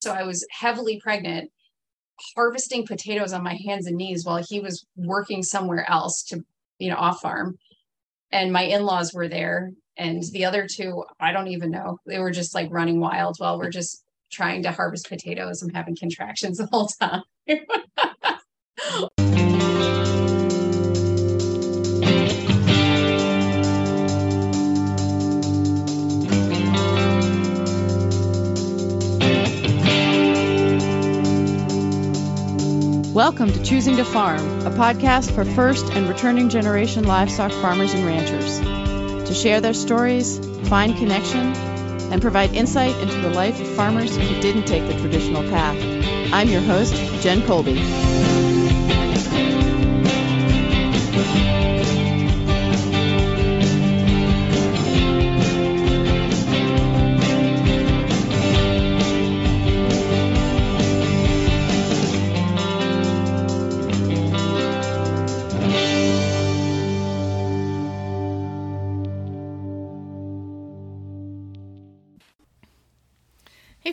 So I was heavily pregnant, harvesting potatoes on my hands and knees while he was working somewhere else to, you know, off farm. And my in laws were there. And the other two, I don't even know. They were just like running wild while we're just trying to harvest potatoes. I'm having contractions the whole time. Welcome to Choosing to Farm, a podcast for first and returning generation livestock farmers and ranchers. To share their stories, find connection, and provide insight into the life of farmers who didn't take the traditional path. I'm your host, Jen Colby.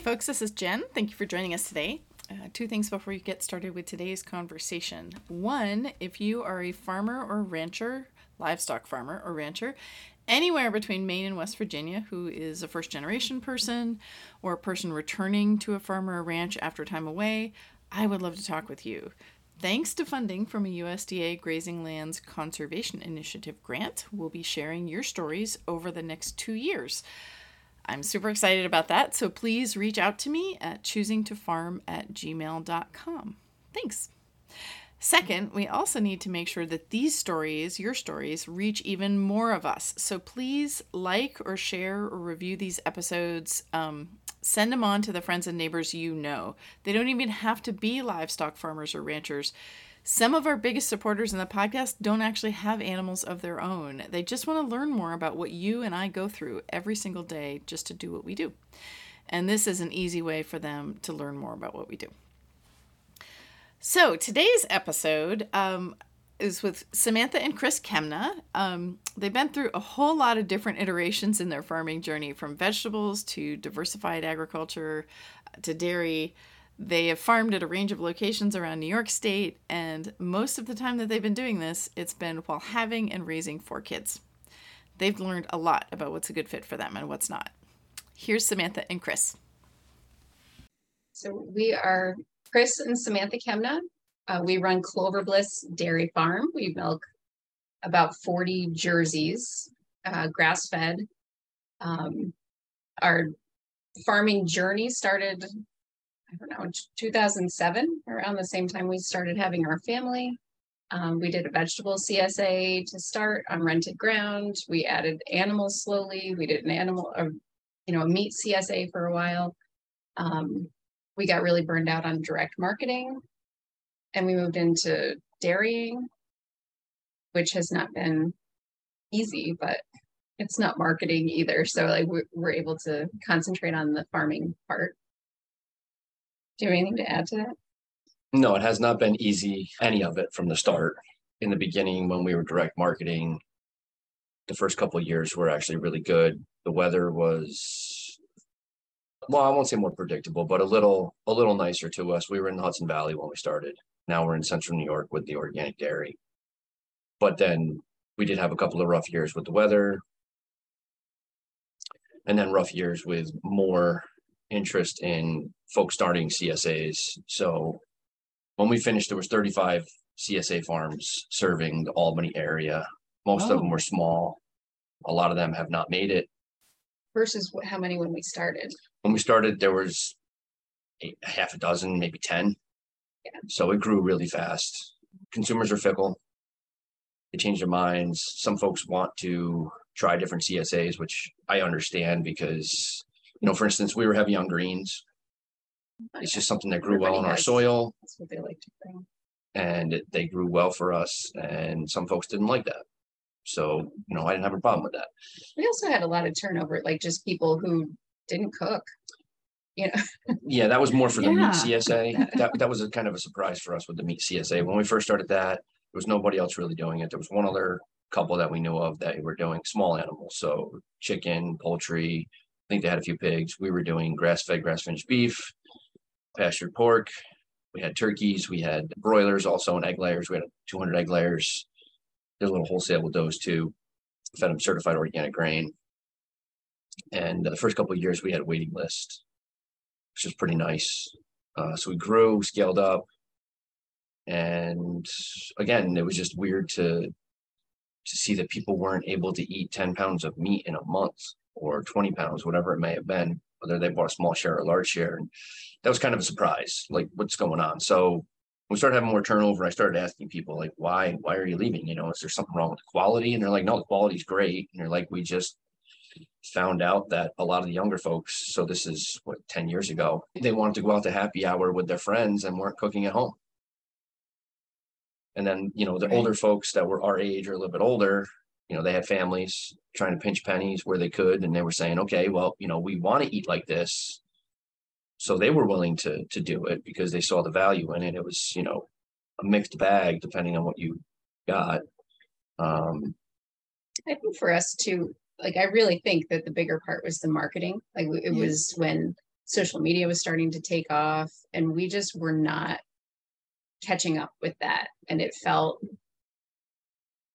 Folks, this is Jen. Thank you for joining us today. Uh, two things before we get started with today's conversation. One, if you are a farmer or rancher, livestock farmer or rancher, anywhere between Maine and West Virginia who is a first generation person or a person returning to a farm or ranch after time away, I would love to talk with you. Thanks to funding from a USDA Grazing Lands Conservation Initiative grant, we'll be sharing your stories over the next two years. I'm super excited about that. So please reach out to me at choosingtofarm at gmail.com. Thanks. Second, we also need to make sure that these stories, your stories, reach even more of us. So please like or share or review these episodes. Um, send them on to the friends and neighbors you know. They don't even have to be livestock farmers or ranchers. Some of our biggest supporters in the podcast don't actually have animals of their own. They just want to learn more about what you and I go through every single day just to do what we do. And this is an easy way for them to learn more about what we do. So today's episode um, is with Samantha and Chris Kemnah. Um, they've been through a whole lot of different iterations in their farming journey from vegetables to diversified agriculture to dairy. They have farmed at a range of locations around New York State, and most of the time that they've been doing this, it's been while having and raising four kids. They've learned a lot about what's a good fit for them and what's not. Here's Samantha and Chris. So we are Chris and Samantha Kemnah. Uh, we run Clover Bliss Dairy Farm. We milk about 40 jerseys, uh, grass fed. Um, our farming journey started I don't know, 2007, around the same time we started having our family. Um, we did a vegetable CSA to start on rented ground. We added animals slowly. We did an animal, a, you know, a meat CSA for a while. Um, we got really burned out on direct marketing and we moved into dairying, which has not been easy, but it's not marketing either. So like we're, we're able to concentrate on the farming part. Do you have anything to add to that? No, it has not been easy, any of it from the start. In the beginning, when we were direct marketing, the first couple of years were actually really good. The weather was, well, I won't say more predictable, but a little, a little nicer to us. We were in the Hudson Valley when we started. Now we're in Central New York with the organic dairy. But then we did have a couple of rough years with the weather, and then rough years with more interest in folks starting CSAs. So when we finished, there was 35 CSA farms serving the Albany area. Most Oh. of them were small. A lot of them have not made it. Versus how many when we started? When we started, there was a half a dozen, maybe 10. Yeah. So it grew really fast. Consumers are fickle. They change their minds. Some folks want to try different CSAs, which I understand because, you know, for instance, we were heavy on greens. It's just something that grew well in our soil That's what they like to bring. and it- they grew well for us. And some folks didn't like that. So, you know, I didn't have a problem with that. We also had a lot of turnover, like just people who didn't cook. You know, Yeah, that was more for the meat CSA. That, that was a kind of a surprise for us with the meat CSA. When we first started that, there was nobody else really doing it. There was one other couple that we knew of that were doing small animals. So chicken, poultry, think they had a few pigs. We were doing grass fed, grass finished beef. pastured pork. We had turkeys. We had broilers, also and egg layers. We had 200 egg layers. Did a little wholesale with those too. Fed them certified organic grain. And the first couple of years, we had a waiting list, which was pretty nice. Uh, so we grew, scaled up, and again, it was just weird to to see that people weren't able to eat 10 pounds of meat in a month or 20 pounds, whatever it may have been, whether they bought a small share or a large share. And that was kind of a surprise, like what's going on. So we started having more turnover. I started asking people like, why, why are you leaving? You know, is there something wrong with the quality? And they're like, no, the quality's great. And they're like, we just found out that a lot of the younger folks, so this is what, 10 years ago, they wanted to go out to happy hour with their friends and weren't cooking at home. And then, you know, the Right. older folks that were our age or a little bit older, you know, they had families trying to pinch pennies where they could. And they were saying, okay, well, you know, we want to eat like this. So they were willing to to do it because they saw the value in it. It was, you know, a mixed bag depending on what you got. Um, I think for us too, like I really think that the bigger part was the marketing. Like it Yeah. was when social media was starting to take off and we just were not catching up with that. And it felt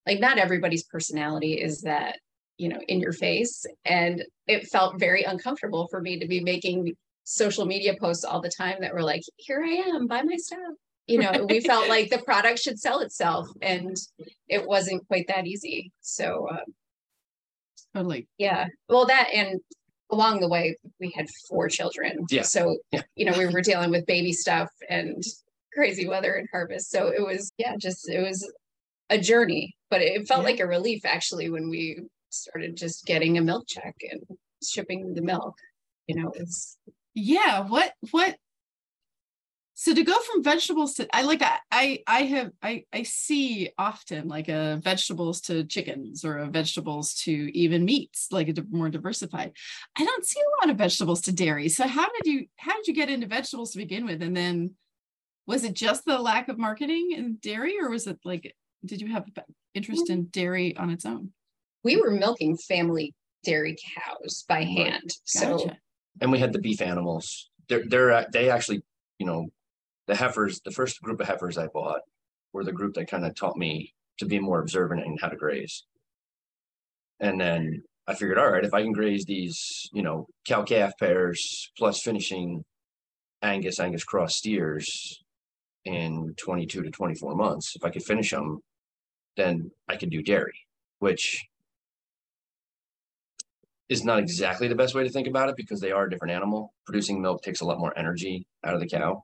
like not everybody's personality is that, you know, in your face. And it felt very uncomfortable for me to be making social media posts all the time that were like, here I am, buy my stuff. You know, we felt like the product should sell itself and it wasn't quite that easy. So, uh, Totally. yeah, well, that and along the way, we had four children. Yeah. So, Yeah. you know, we were dealing with baby stuff and crazy weather and harvest. So it was, yeah, just it was a journey, but it felt Yeah. like a relief actually when we started just getting a milk check and shipping the milk. You know, it's Yeah. What, what, so to go from vegetables to, I like, I, I, I have, I, I see often like a vegetables to chickens or a vegetables to even meats, like a more diversified. I don't see a lot of vegetables to dairy. So how did you, how did you get into vegetables to begin with? And then was it just the lack of marketing in dairy or was it like, did you have interest in dairy on its own? we were milking family dairy cows by hand. So Gotcha. and we had the beef animals. They're they're uh, they actually, you know, the heifers. The first group of heifers I bought were the group that kind of taught me to be more observant in how to graze. And then I figured, all right, if I can graze these, you know, cow calf pairs plus finishing Angus Angus cross steers in 22 to 24 months, if I could finish them, then I can do dairy, which is not exactly the best way to think about it because they are a different animal. Producing milk takes a lot more energy out of the cow.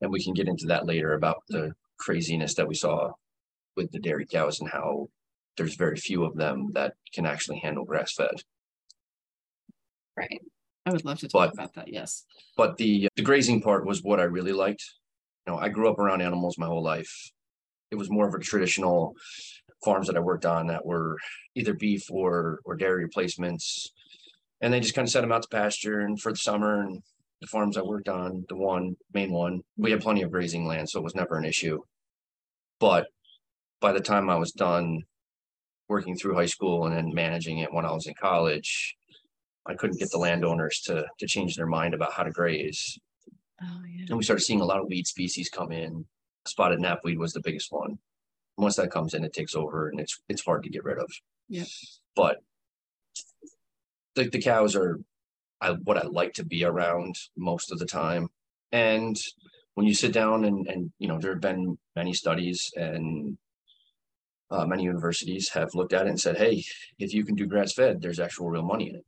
And we can get into that later about the craziness that we saw with the dairy cows and how there's very few of them that can actually handle grass fed. right. I would love to talk But- about that. Yes. But the the grazing part was what I really liked. You know, I grew up around animals my whole life. It was more of a traditional farms that I worked on that were either beef or or dairy replacements. And they just kind of set them out to pasture and for the summer and the farms I worked on, the one main one, we had plenty of grazing land, so it was never an issue. But by the time I was done working through high school and then managing it when I was in college, I couldn't get the landowners to to change their mind about how to graze. Oh, yeah. And we started seeing a lot of weed species come in. Spotted knapweed was the biggest one. Once that comes in, it takes over and it's it's hard to get rid of. Yep. But the the cows are I what I like to be around most of the time. And when you sit down and and you know there have been many studies and uh, many universities have looked at it and said, hey, if you can do grass fed, there's actual real money in it.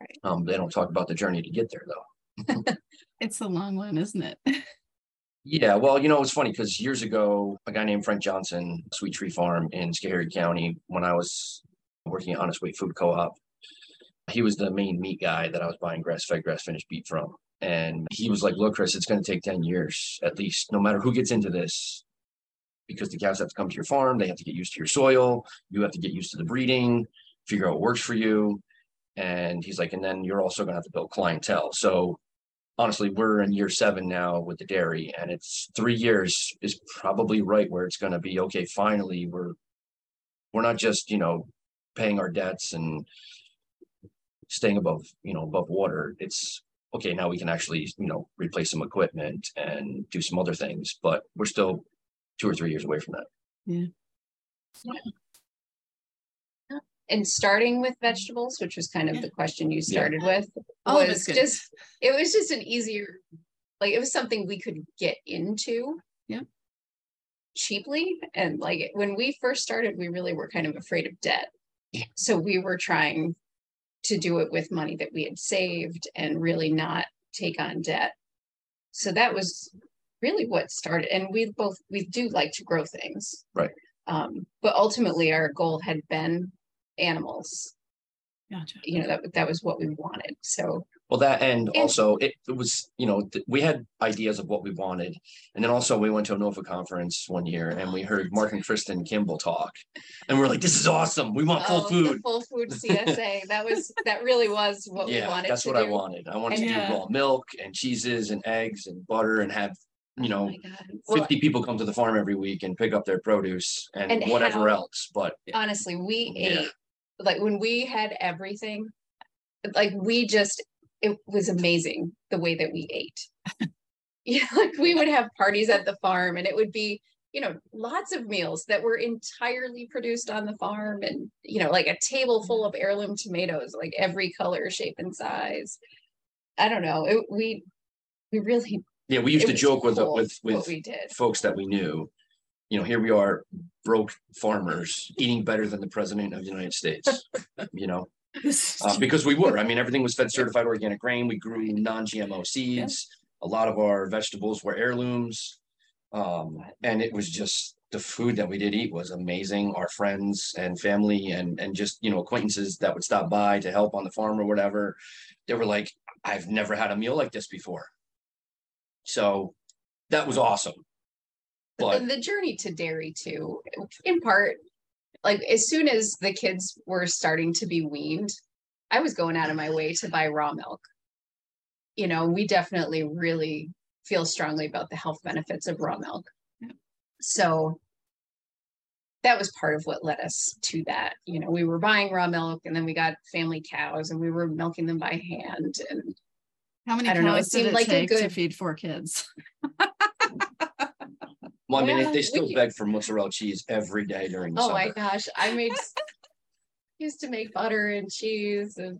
Right. Um, they don't talk about the journey to get there though. It's a long one, isn't it? Yeah, well, you know, it's funny because years ago, a guy named Frank Johnson, Sweet Tree Farm in Schoharie County, when I was working at Honest Weight Food Co-op, he was the main meat guy that I was buying grass-fed, grass-finished beef from. And he was like, look, Chris, it's going to take 10 years at least, no matter who gets into this, because the cows have to come to your farm, they have to get used to your soil, you have to get used to the breeding, figure out what works for you. And he's like, and then you're also going to have to build clientele. So honestly, we're in year seven now with the dairy, and it's three years is probably right where it's going to be. Okay, finally, we're we're not just you know paying our debts and staying above you know above water. It's okay, now we can actually, you know, replace some equipment and do some other things, but we're still two or three years away from that. And starting with vegetables, which was kind of Yeah. the question you started with, All was good. just, it was just an easier, like, it was something we could get into. Yeah. Cheaply, and like, when we first started, we really were kind of afraid of debt. Yeah. So we were trying to do it with money that we had saved and really not take on debt. So that was really what started, and we both, we do like to grow things. Right. Um, but ultimately, our goal had been animals Gotcha. you know that that was what we wanted so Well, that and And- also it, it was, you know, th- we had ideas of what we wanted. And then also we went to a NOFA conference one year and we heard Mark and Kristin Kimball talk. And we're like, this is awesome. We want full oh, food. full food csa that was that really was what we wanted that's to what I wanted. I wanted to Yeah. do uh, raw milk and cheeses and eggs and butter and have, you Oh know, my God. Well, fifty people come to the farm every week and pick up their produce and And whatever how- else, but honestly we Yeah. ate like when we had everything like we just it was amazing the way that we ate. Yeah like we would have parties at the farm and it would be you know lots of meals that were entirely produced on the farm and you know like a table full of heirloom tomatoes like every color shape and size. I don't know. It, we we really yeah, we used to joke with, cool with, with did. folks that we knew. You know, here we are, broke farmers eating better than the president of the United States, you know? Uh, because we were, I mean, everything was fed certified organic grain. We grew non-GMO seeds. A lot of our vegetables were heirlooms. Um, and it was just the food that we did eat was amazing. Our friends and family and and just you know acquaintances that would stop by to help on the farm or whatever, they were like, I've never had a meal like this before. So that was awesome. But But the journey to dairy too, in part, like as soon as the kids were starting to be weaned, I was going out of my way to buy raw milk. You know, we definitely really feel strongly about the health benefits of raw milk. Yeah. So that was part of what led us to that. You know, we were buying raw milk and then we got family cows and we were milking them by hand and How many I don't know, it cows did seemed it like take to feed four kids? well, I mean, Well, they still we- beg for mozzarella cheese every day during the Oh summer. my gosh, I made used to make butter and cheese and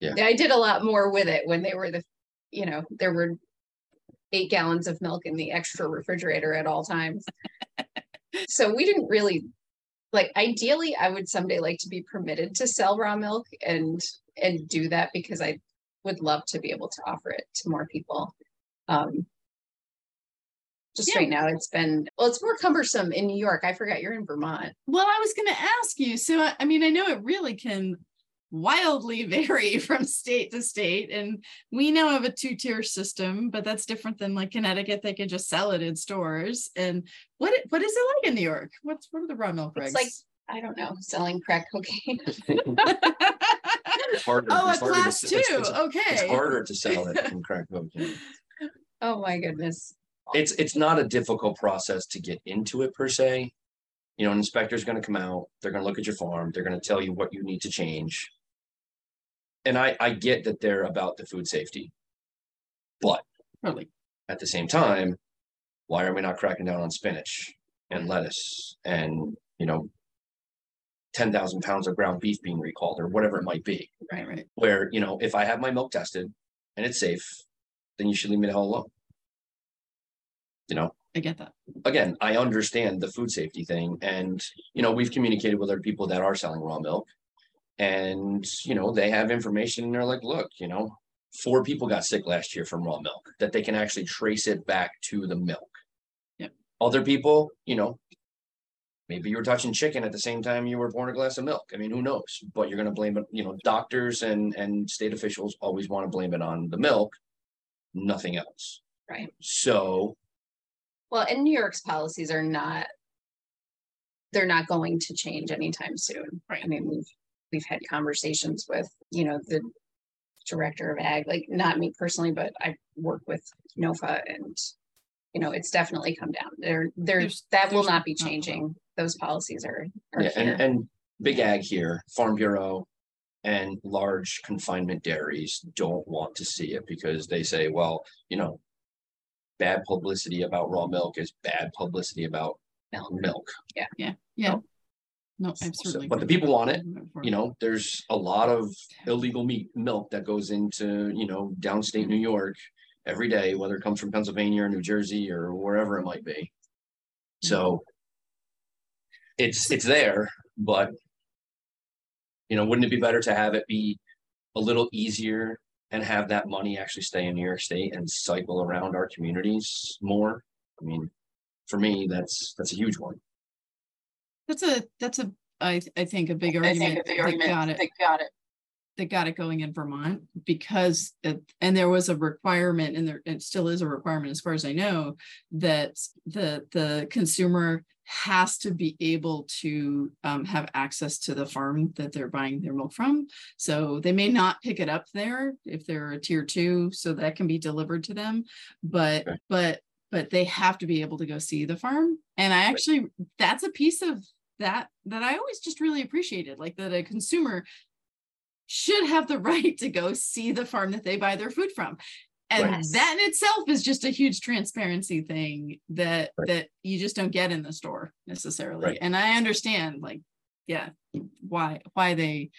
Yeah. I did a lot more with it when they were the you know, there were eight gallons of milk in the extra refrigerator at all times. so we didn't really like ideally I would someday like to be permitted to sell raw milk and and do that because I would love to be able to offer it to more people. Um just Yeah. right now it's been well it's more cumbersome in New York. I forgot you're in Vermont. Well, I was going to ask you. So, I- I mean, I know it really can wildly vary from state to state. And we now have a two tier system, but that's different than like Connecticut. They can just sell it in stores. And what what is it like in New York? What's what are the raw milk regs? It's like I don't know, selling crack cocaine. Harder. oh, a it's harder to two. it's- it's- okay. It's harder to sell it than crack cocaine. oh my goodness. It's it's not a difficult process to get into it per se. You know, an inspector's gonna come out, they're gonna look at your farm, they're gonna tell you what you need to change. And I I get that they're about the food safety. But Totally. at the same time, why are we not cracking down on spinach and lettuce and, you know, ten thousand pounds of ground beef being recalled or whatever it might be? Right, right. where, you know, if I have my milk tested and it's safe, then you should leave me the hell alone. You know, I get that. again, I understand the food safety thing and, you know, we've communicated with other people that are selling raw milk. And, you know, they have information and they're like, look, you know, four people got sick last year from raw milk, that they can actually trace it back to the milk. Yep. Other people, you know, maybe you were touching chicken at the same time you were pouring a glass of milk. I mean, who knows? But you're gonna blame it, you know, doctors and and state officials always want to blame it on the milk, nothing else. Right. So Well, and New York's policies are not they're not going to change anytime soon. Right. I mean, we've we've had conversations with, you know, the director of ag, like not me personally, but I work with NOFA and you know, it's definitely come down. There there There's- that will not be changing. Those policies are are yeah, and and big ag here, Farm Bureau, And large confinement dairies don't want to see it because they say, well, you know. Bad publicity about raw milk is bad publicity about milk. Yeah. yeah, So- no, absolutely. but the people want it, You know, there's a lot of illegal meat milk that goes into, you know, downstate New York. Every day, whether it comes from Pennsylvania or New Jersey or wherever it might be. Mm-hmm. So. It's, it's there, but. You know, wouldn't it be better to have it be a little easier and have that money actually stay in New York State and cycle around our communities more? I mean, for me, that's, that's a huge one. That's a, that's a, I, I think a big I think argument a big that argument got it, that got it. that got it going in Vermont because it, and there was a requirement and there, it still is a requirement as far as I know, that the, the consumer has to be able to um, have access to the farm that they're buying their milk from. So they may not pick it up there if they're a tier two, so that can be delivered to them. But, Okay. but, but they have to be able to go see the farm. And I actually, that's a piece of that, that I always just really appreciated, like that a consumer should have the right to go see the farm that they buy their food from. And Right. that in itself is just a huge transparency thing that Right. that you just don't get in the store necessarily. Right. And I understand like, yeah, why why they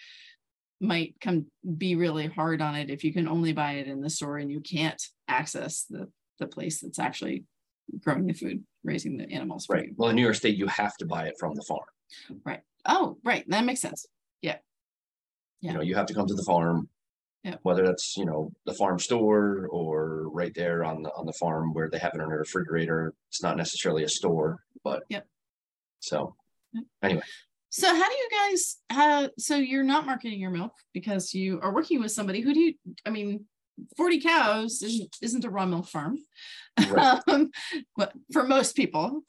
might come be really hard on it if you can only buy it in the store and you can't access the the place that's actually growing the food, raising the animals Right. you. Well, in New York State, you have to buy it from the farm. Right. Oh, right. That makes sense. Yeah. You know, you have to come to the farm. Yeah. Whether that's, you know, the farm store or right there on the, on the farm where they have it in a refrigerator. It's not necessarily a store, but. Yep. So, anyway. So how do you guys how so you're not marketing your milk because you are working with somebody who do you I mean 40 cows isn't isn't a raw milk farm Right. um, but for most people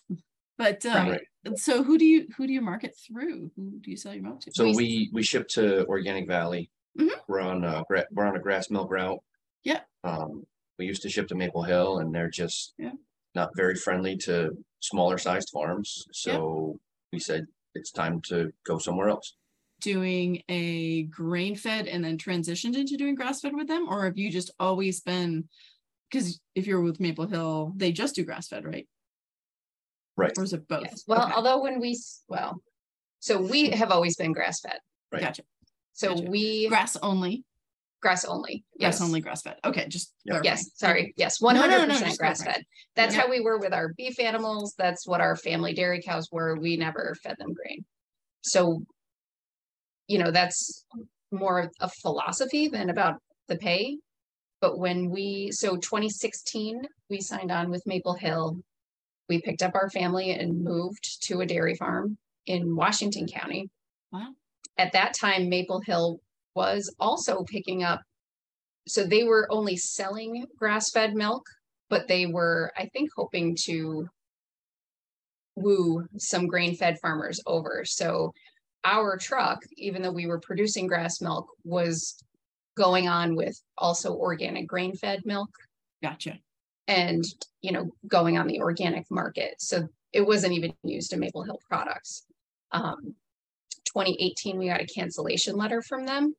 but um, Right. so who do you who do you market through who do you sell your milk to so We- we, we ship to Organic Valley. Mhm. We're on, uh, gra- we're on a grass milk route. Yeah. Um, we used to ship to Maple Hill and they're just. Yeah. Not very friendly to smaller sized farms. So we said it's time to go somewhere else. doing a grain fed and then transitioned into doing grass fed with them or have you just always been because if you're with Maple Hill they just do grass fed right Right. or is it both Yes. Well, Okay, although when we, well, so we have always been grass fed. right. gotcha So Gotcha. we, grass only grass only. Grass Yes. only grass fed. Okay, just clarifying. Yes, sorry. Yes, one hundred percent grass fed. That's Yeah. how we were with our beef animals. That's what our family dairy cows were. We never fed them grain. So, you know, that's more of a philosophy than about the pay. But when we, so twenty sixteen, we signed on with Maple Hill. We picked up our family and moved to a dairy farm in Washington County. Wow. At that time, Maple Hill was also picking up so they were only selling grass-fed milk, but they were, I think, hoping to woo some grain-fed farmers over. So our truck, even though we were producing grass milk, was going on with also organic grain-fed milk Gotcha. and, you know, going on the organic market. So it wasn't even used in Maple Hill products. Um, 2018, we got a cancellation letter from them.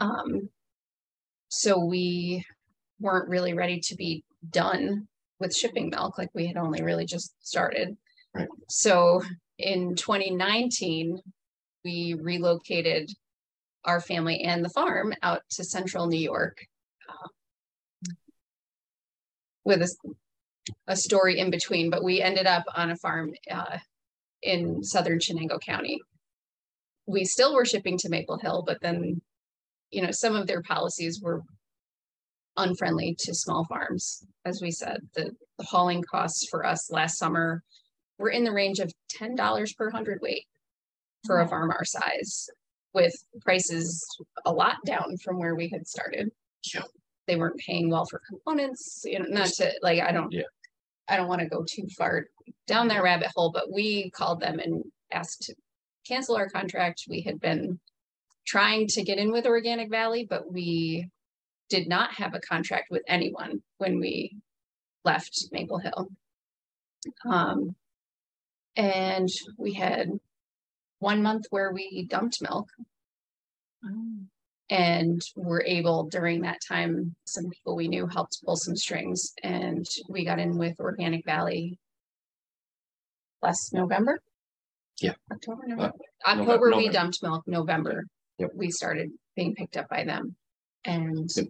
Um, so we weren't really ready to be done with shipping milk, like we had only really just started. Right. So in 2019, we relocated our family and the farm out to central New York. uh, With a story in between, but we ended up on a farm uh, in mm-hmm. southern Chenango County. We still were shipping to Maple Hill, but then, you know, some of their policies were unfriendly to small farms. As we said, the, the hauling costs for us last summer were in the range of ten dollars per hundred weight for a Oh. farm our size, with prices a lot down from where we had started. Yeah. They weren't paying well for components, you know, not to, like, I don't. Yeah. I don't want to go too far down that rabbit hole, but we called them and asked to cancel our contract. We had been trying to get in with Organic Valley, but we did not have a contract with anyone when we left Maple Hill. Um, and we had one month where we dumped milk Oh, And we're able during that time, some people we knew helped pull some strings and we got in with Organic Valley. Last November? Yeah. October, Uh, November. Nove- October, we dumped milk, November. Yep. We started being picked up by them. And Yep.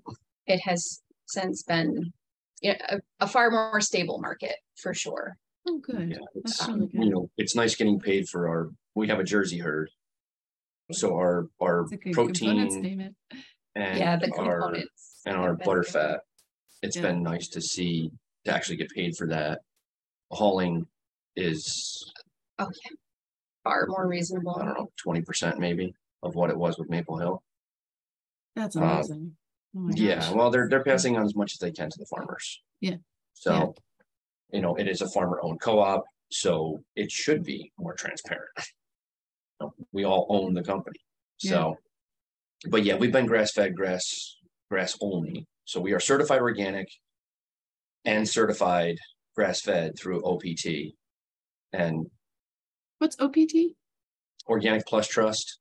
it has since been yeah, a, a far more stable market for sure. oh, good. Yeah, it's, That's really good. you know, it's nice getting paid for our, we have a Jersey herd. So our, our It's a good component protein statement. Yeah, the and our, components. and our been butter good. fat. It's Yeah. been nice to see, to actually get paid for that. Hauling is, Oh, yeah. Far more reasonable. I don't know, twenty percent maybe of what it was with Maple Hill. That's Uh, amazing. Oh Yeah, gosh. well, they're, they're passing on as much as they can to the farmers. Yeah. So, you know, it is a farmer-owned co-op, so it should be more transparent. You know, We all own the company, so. But yeah, we've been grass-fed, grass, grass only, so we are certified organic. And certified grass-fed through OPT. And What's OPT? Organic Plus Trust.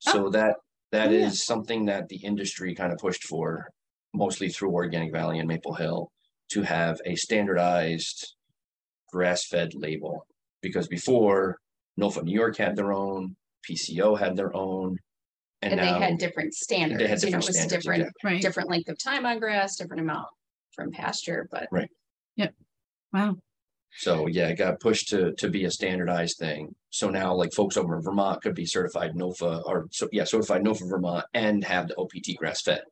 So oh. that, that Oh, yeah. something that the industry kind of pushed for, mostly through Organic Valley and Maple Hill. To have a standardized grass-fed label, because before, NOFA, New York had their own, PCO had their own. And And they had different standards, you know, different it was standards, different, exactly. Right. different length of time on grass, different amount from pasture, but right. Yep. Wow. so yeah, it got pushed to, to be a standardized thing. So now like folks over in Vermont could be certified NOFA, or so, yeah, certified NOFA Vermont and have the OPT grass-fed.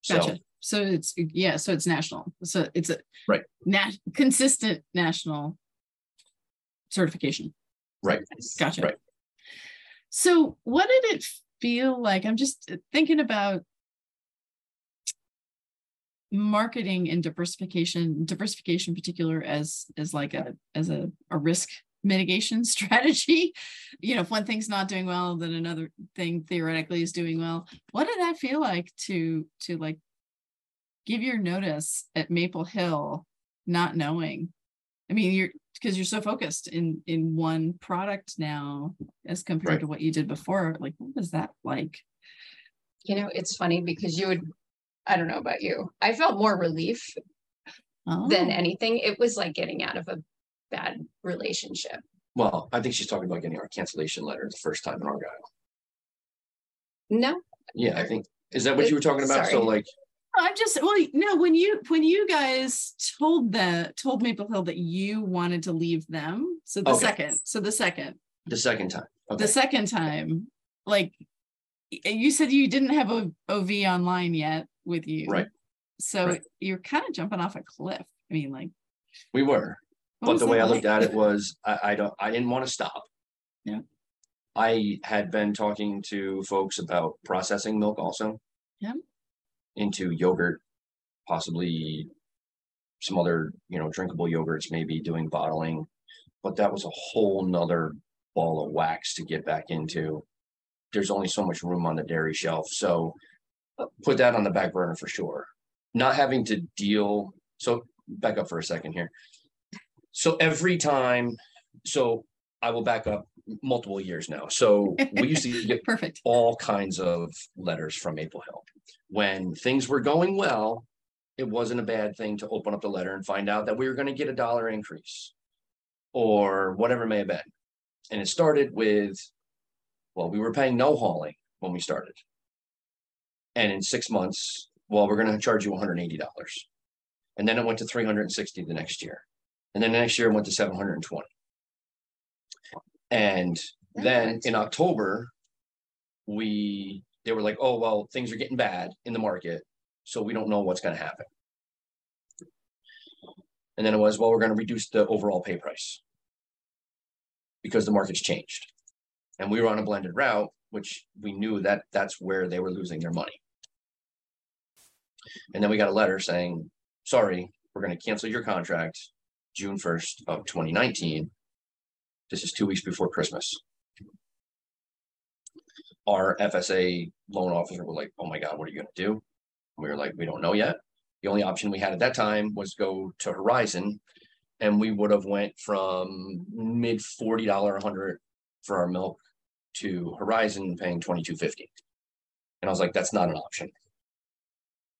So, Gotcha. So it's, yeah, so it's national. So it's a. Right. Nat, consistent national certification. Right. Gotcha. Right. So what did it feel like? I'm just thinking about marketing and diversification, diversification in particular as as like a as a, a risk mitigation strategy. You know, if one thing's not doing well, then another thing theoretically is doing well. What did that feel like to to like give your notice at Maple Hill, not knowing? I mean, you're because you're so focused in in one product now as compared Right. to what you did before. Like, what was that like? you know, it's funny because you would, I don't know about you, I felt more relief than Oh, anything. It was like getting out of a bad relationship. well, I think she's talking about getting our cancellation letter the first time in Argyle. No, Yeah, I think, is that what you were talking about? So like, I'm just well, no. When you when you guys told the told Maple Hill that you wanted to leave them, so the Okay. second, so the second, the second time, okay, the second time, like you said, you didn't have a OV online yet with you, Right. So Right. you're kind of jumping off a cliff. I mean, like, we were, but the way that I looked at it was, I, I don't, I didn't want to stop. Yeah. I had been talking to folks about processing milk also. Yeah. Into yogurt, possibly some other, you know, drinkable yogurts, maybe doing bottling. But that was a whole nother ball of wax to get back into. There's only so much room on the dairy shelf, so uh, put that on the back burner for sure. Not having to deal, so back up for a second here. So every time, so I will back up multiple years now. So we used to get Perfect. all kinds of letters from Maple Hill. When things were going well, it wasn't a bad thing to open up the letter and find out that we were going to get a dollar increase or whatever it may have been. And it started with, well, we were paying no hauling when we started. And in six months, well, we're going to charge you $180. And then it went to 360 the next year. And then the next year it went to 720. And then in October, we they were like, oh well, things are getting bad in the market, so we don't know what's going to happen. And then it was, well, we're going to reduce the overall pay price because the market's changed, and we were on a blended route, which we knew that that's where they were losing their money. And then we got a letter saying, sorry, we're going to cancel your contract June first of twenty nineteen. This is two weeks before Christmas our FSA loan officer was like, oh my God, what are you gonna do? We were like, we don't know yet. The only option we had at that time was go to Horizon. And we would have went from mid forty dollar a hundred for our milk to Horizon paying twenty-two fifty. And I was like, that's not an option.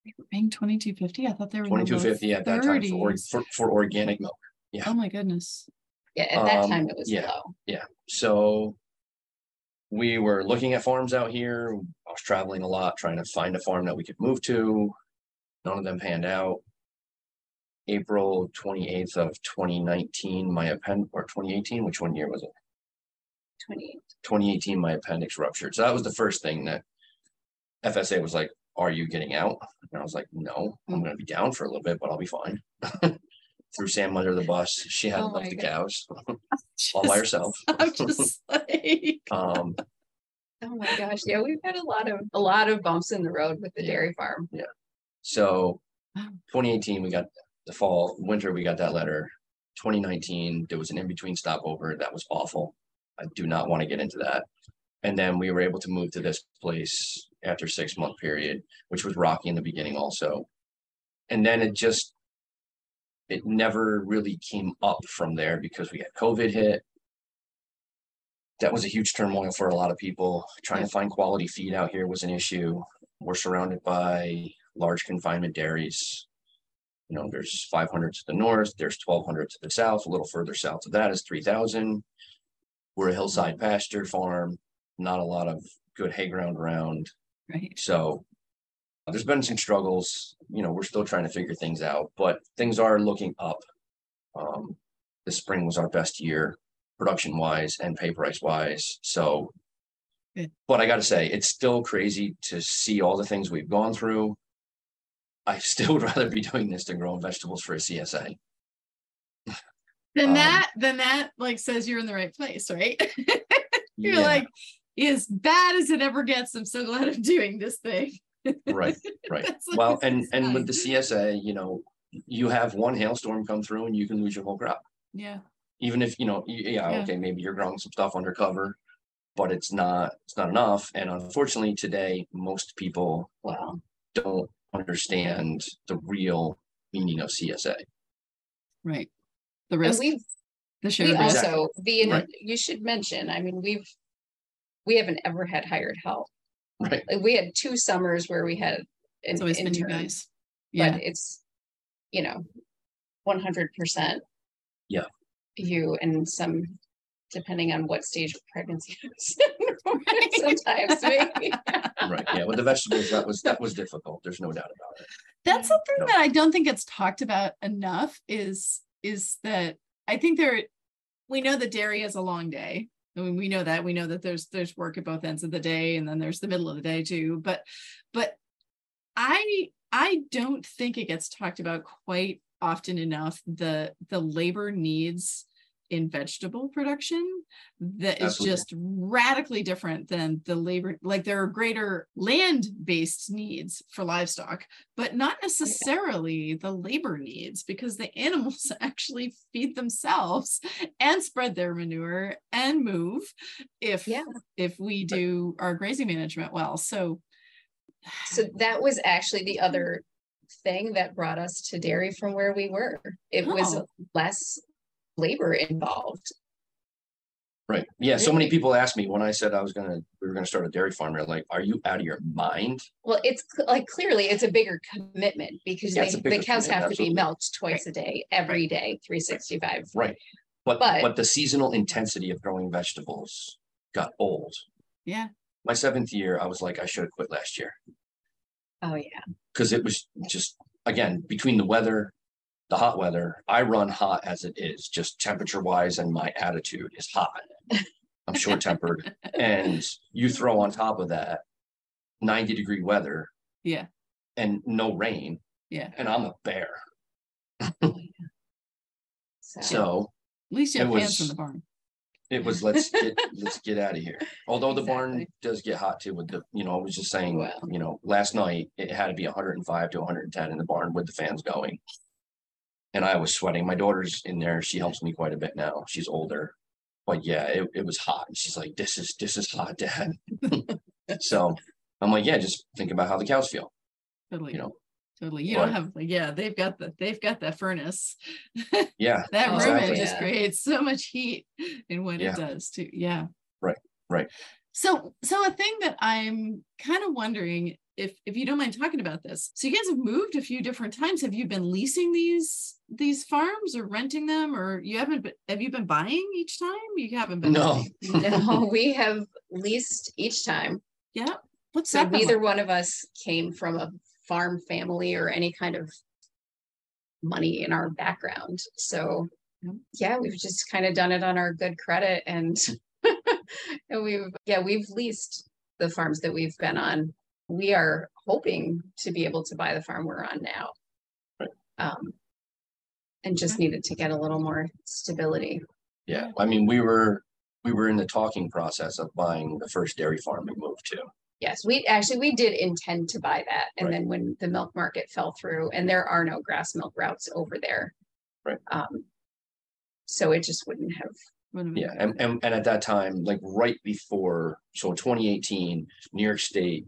They were paying twenty two fifty. I thought they were Twenty two fifty at that time for, for, for organic milk. yeah. Oh my goodness. Yeah, at that Um, time it was yeah. low. So we were looking at farms out here. I was traveling a lot, trying to find a farm that we could move to. None of them panned out. April twenty-eighth of twenty nineteen, my append, or twenty eighteen, which one year was it? Twenty, Twenty eighteen, my appendix ruptured. So that was the first thing that FSA was like, are you getting out? And I was like, no, I'm gonna be down for a little bit, but I'll be fine. Threw Sam under the bus. She hadn't Oh left the God. cows all by herself. I'm just like, Um, oh my gosh, yeah, we've had a lot of, a lot of bumps in the road with the Yeah. dairy farm. Yeah. So twenty eighteen, we got the fall, winter, we got that letter. Twenty nineteen, there was an in-between stopover. That was awful. I do not want to get into that. And then we were able to move to this place after six month period, which was rocky in the beginning also. And then it just, it never really came up from there because we had COVID hit. That was a huge turmoil for a lot of people. Trying to find quality feed out here was an issue. We're surrounded by large confinement dairies. You know, there's five hundred to the north, there's twelve hundred to the south, a little further south of that is three thousand. We're a hillside pasture farm, not a lot of good hay ground around, right. so. There's been some struggles, you know, we're still trying to figure things out, but things are looking up. Um, this spring was our best year, production wise and pay price wise, so. Good. But I gotta say, it's still crazy to see all the things we've gone through. I still would rather be doing this than growing vegetables for a CSA. Then Um, that, then that like says you're in the right place, right? You're Yeah, like, as bad as it ever gets, I'm so glad I'm doing this thing. Right, right. Well, a and, and with the. CSA, you know, you have one hailstorm come through and you can lose your whole crop. Yeah, even if, you know, yeah, Yeah. okay, maybe you're growing some stuff undercover. But it's not, it's not enough. And unfortunately, today, most people Wow. don't understand the real meaning of CSA. right. The And risk, we've, the we shared risk. Exactly. also, the, Right. you should mention, I mean, we've, we haven't ever had hired help. Right. Like, we had two summers where we had an It's always been you intern, guys. Yeah, but it's, you know, one hundred percent. Yeah. You and some, depending on what stage of pregnancy. it's Sometimes maybe. Right. Yeah. With the vegetables, that was, that was difficult. There's no doubt about it. that's something No. that I don't think it's talked about enough is is that I think there we know that dairy is a long day. I mean, we know that we know that there's there's work at both ends of the day and then there's the middle of the day too. But but I I don't think it gets talked about quite often enough the the labor needs in vegetable production that is Absolutely. just radically different than the labor like there are greater land based needs for livestock but not necessarily the labor needs because the animals actually feed themselves and spread their manure and move if Yeah. if we do our grazing management well so So that was actually the other thing that brought us to dairy from where we were. It was Oh. less labor involved. Right. Yeah. So many people asked me when I said I was gonna, we were gonna start a dairy farm. They're like, are you out of your mind? Well, it's cl- like clearly it's a bigger commitment because Yeah, they, the cows have to be milked twice a day, every day, three sixty-five. Right. But, But- but the seasonal intensity of growing vegetables got old. yeah My seventh year, I was like, I should have quit last year. Oh, yeah. because it was just again between the weather the hot weather. I run hot as it is just temperature wise and my attitude is hot. I'm short tempered and you throw on top of that 90 degree weather yeah. and no rain yeah. and i'm a bear. Oh, so, so at least you have fans in the barn. it was let's get let's get out of here. Although the barn does get hot too with the you know i was just saying Well. you know last night it had to be 105 to 110 in the barn with the fans going and i was sweating. My daughter's in there. She helps me quite a bit now. She's older. But yeah it, it was hot. And she's like this is this is hot dad. So i'm like yeah just think about how the cows feel. Totally. You know? Totally. You but- don't have like yeah they've got the they've got that furnace. Yeah that room it exactly. just yeah. creates so much heat in what Yeah. it does too. Yeah. Right, right. So, so a thing that I'm kind of wondering if if you don't mind talking about this. So you guys have moved a few different times. Have you been leasing these these farms or renting them, or you haven't? Been, have you been buying each time? You haven't been. No. No, we have leased each time. Yeah. What's So that? neither like? one of us came from a farm family or any kind of money in our background. So yeah, we've just kind of done it on our good credit and and we've yeah, we've leased the farms that we've been on. We are hoping to be able to buy the farm we're on now. Right. Um and just needed to get a little more stability. Yeah, I mean, we were, we were in the talking process of buying the first dairy farm we moved to. Yes, we actually, we did intend to buy that. And Right. then when the milk market fell through and there are no grass milk routes over there. Right. Um, so it just wouldn't have, Wait a. Yeah, and, and, and at that time, like right before, so twenty eighteen, New York State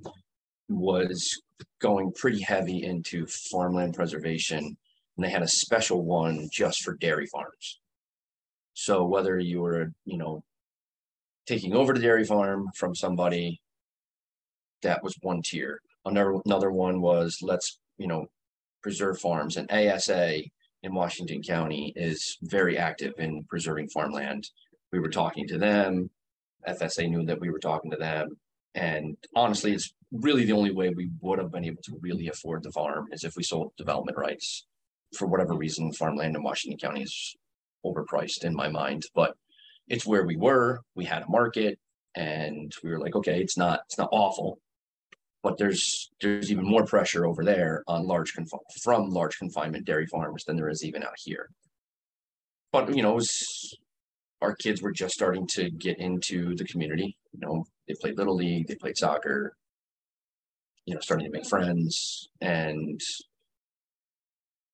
was going pretty heavy into farmland preservation. And they had a special one just for dairy farms. So whether you were, you know, taking over the dairy farm from somebody, that was one tier. Another, another one was let's, you know, preserve farms and ASA in Washington County is very active in preserving farmland. We were talking to them. FSA knew that we were talking to them. And honestly, it's really the only way we would have been able to really afford the farm is if we sold development rights. For whatever reason, farmland in Washington County is overpriced in my mind, but it's where we were. We had a market and we were like, okay, it's not, it's not awful. But there's, there's even more pressure over there on large from large confinement dairy farms than there is even out here. But, you know, was, our kids were just starting to get into the community, you know, they played little league, they played soccer. You know, starting to make friends and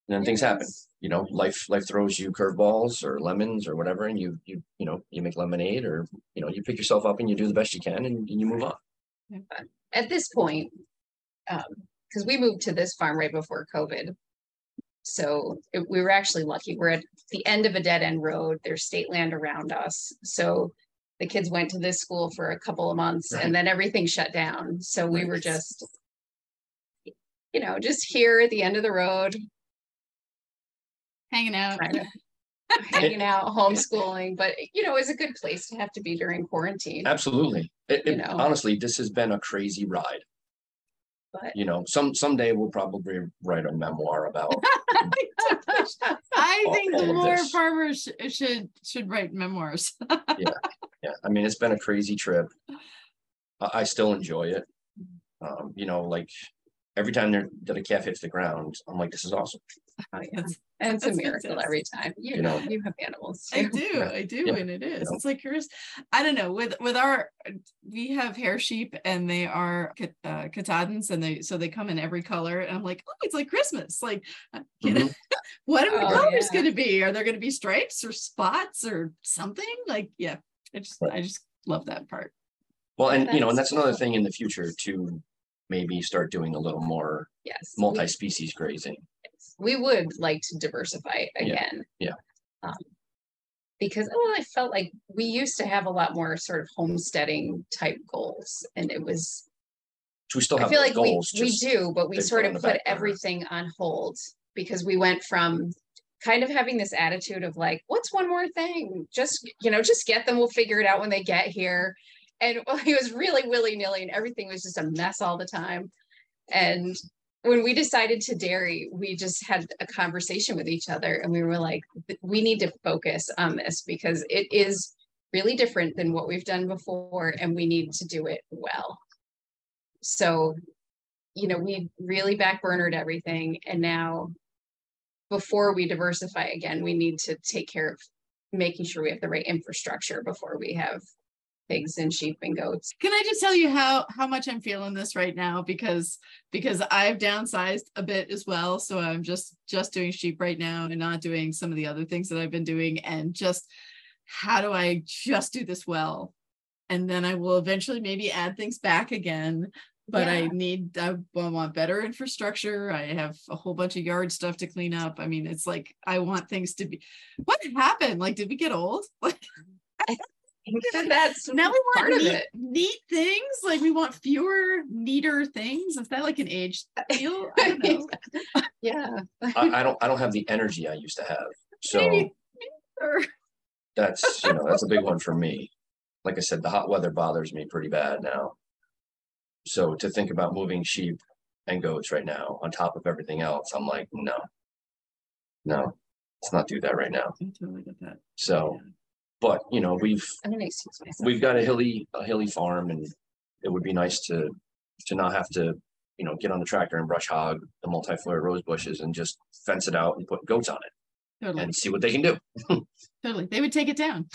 then things happen, you know, life, life throws you curveballs or lemons or whatever, and you, you, you know, you make lemonade or, you know, you pick yourself up and you do the best you can and, and you move on. at this point, um, because we moved to this farm right before COVID. So it- we were actually lucky. We're at the end of a dead end road. There's state land around us. So the kids went to this school for a couple of months Right. and then everything shut down. So we Right. were just, you know, just here at the end of the road, Hanging out. kind hanging out, homeschooling. But you know, it's a good place to have to be during quarantine. Absolutely. It, it- honestly, this has been a crazy ride. But You know, some, someday we'll probably write a memoir about, I all- think all more farmers sh- should should write memoirs. yeah, I mean, it's been a crazy trip. I, I still enjoy it. Um, you know, like every time there, that a calf hits the ground, I'm like, this is awesome. Oh, yeah. And it's a miracle fantastic. every time. You You know, know. you have animals I do, I do, Yeah. and it is. know. It's like yours. I don't know. With with our, we have hair sheep, and they are Kat- uh, Katahdins, and they so they come in every color. And I'm like, oh, it's like Christmas. Like, uh, you know, what are the Oh, colors yeah. going to be? Are there going to be stripes or spots or something? Like, yeah, I just Right. I just love that part. Well, and you know, and That's that's another cool. thing in the future to maybe start doing a little more Yes. multi-species grazing. We would like to diversify again. yeah. Um, Because, oh, I felt like we used to have a lot more sort of homesteading type goals and it was, So we still I have feel like goals, we just do, but we sort of put everything on hold. Because we went from kind of having this attitude of like, what's one more thing? Just, you know, just get them, we'll figure it out when they get here. And well, he was really willy-nilly and everything was just a mess all the time. And when we decided to dairy, we just had a conversation with each other and we were like, we need to focus on this because it is really different than what we've done before and we need to do it well. So, you know, we really backburnered everything and now before we diversify again, we need to take care of making sure we have the right infrastructure before we have pigs and sheep and goats. Can I just tell you how how much I'm feeling this right now? Because because I've downsized a bit as well. So I'm just just doing sheep right now and not doing some of the other things that I've been doing. And just how do I just do this well? And then I will eventually maybe add things back again but I need I want better infrastructure. I have a whole bunch of yard stuff to clean up. I mean it's like I want things to be what happened? Like did we get old think that's now we want neat, neat things. Like we want fewer, neater things. Is that like an age deal? I don't know. Yeah. I, I don't I don't have the energy I used to have. So that's you know that's a big one for me. Like I said, the hot weather bothers me pretty bad now. So to think about moving sheep and goats right now on top of everything else, I'm like, no, no, let's not do that right now. I totally get that. So, but you know, we've I'm gonna excuse myself. we've got a hilly a hilly farm, and it would be nice to to not have to you know get on the tractor and brush hog the multiflora rose bushes and just fence it out and put goats on it Totally. and see what they can do. Totally. They would take it down.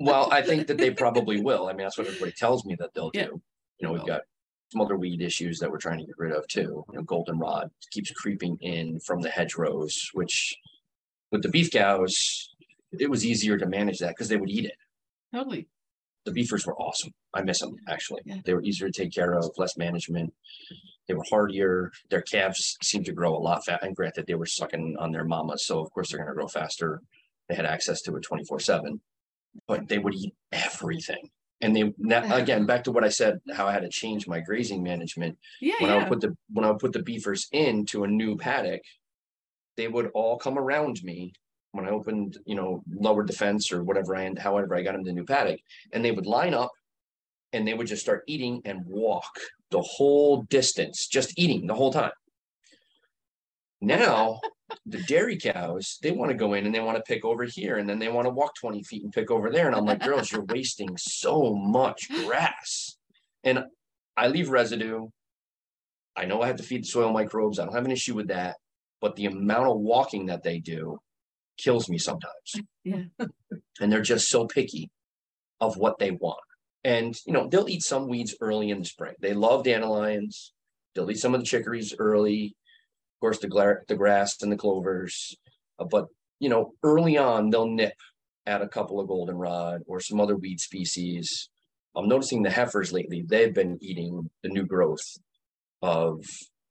Well, I think that they probably will. I mean, that's what everybody tells me that they'll Yeah. do. You know, we've got some other weed issues that we're trying to get rid of too. You know, goldenrod keeps creeping in from the hedgerows, which with the beef cows, it was easier to manage that because they would eat it. Totally. The beefers were awesome. I miss them actually. Yeah. They were easier to take care of, less management. They were hardier. Their calves seemed to grow a lot fast. And granted, they were sucking on their mamas, so of course they're going to grow faster. They had access to it twenty four seven, but they would eat everything. And they now, again back to what I said, how I had to change my grazing management Yeah. when I would put the when I would put the beefers into a new paddock, they would all come around me when I opened, you know, lowered the fence or whatever I and however I got them the new paddock, and they would line up and they would just start eating and walk the whole distance, just eating the whole time. Now the dairy cows, they want to go in and they want to pick over here and then they want to walk 20 feet and pick over there. And I'm like, girls, you're wasting so much grass. And I leave residue. I know I have to feed the soil microbes. I don't have an issue with that. But the amount of walking that they do kills me sometimes. Yeah. and they're just so picky of what they want. And you know, they'll eat some weeds early in the spring. They love dandelions. They'll eat some of the chicories early. Of course, the gla- the grass and the clovers. Uh, but you know, early on, they'll nip at a couple of goldenrod or some other weed species. I'm noticing the heifers lately, they've been eating the new growth of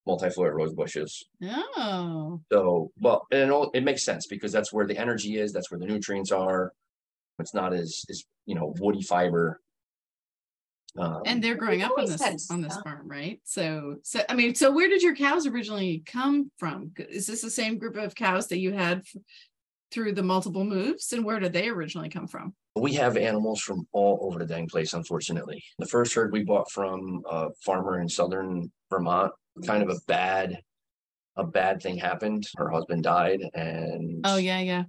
multiflora rose bushes. Oh. So, well, and it, all, it makes sense because that's where the energy is, that's where the nutrients are. It's not as, as you know, woody fiber. Um, And they're growing up on this had on this stuff. farm, right? So, so I mean, so where did your cows originally come from? Is this the same group of cows that you had f- through the multiple moves, and where did they originally come from? we have animals from all over the dang place, unfortunately. The first herd we bought from a farmer in southern Vermont, kind of a bad, a bad thing happened. Her husband died and Oh yeah, yeah.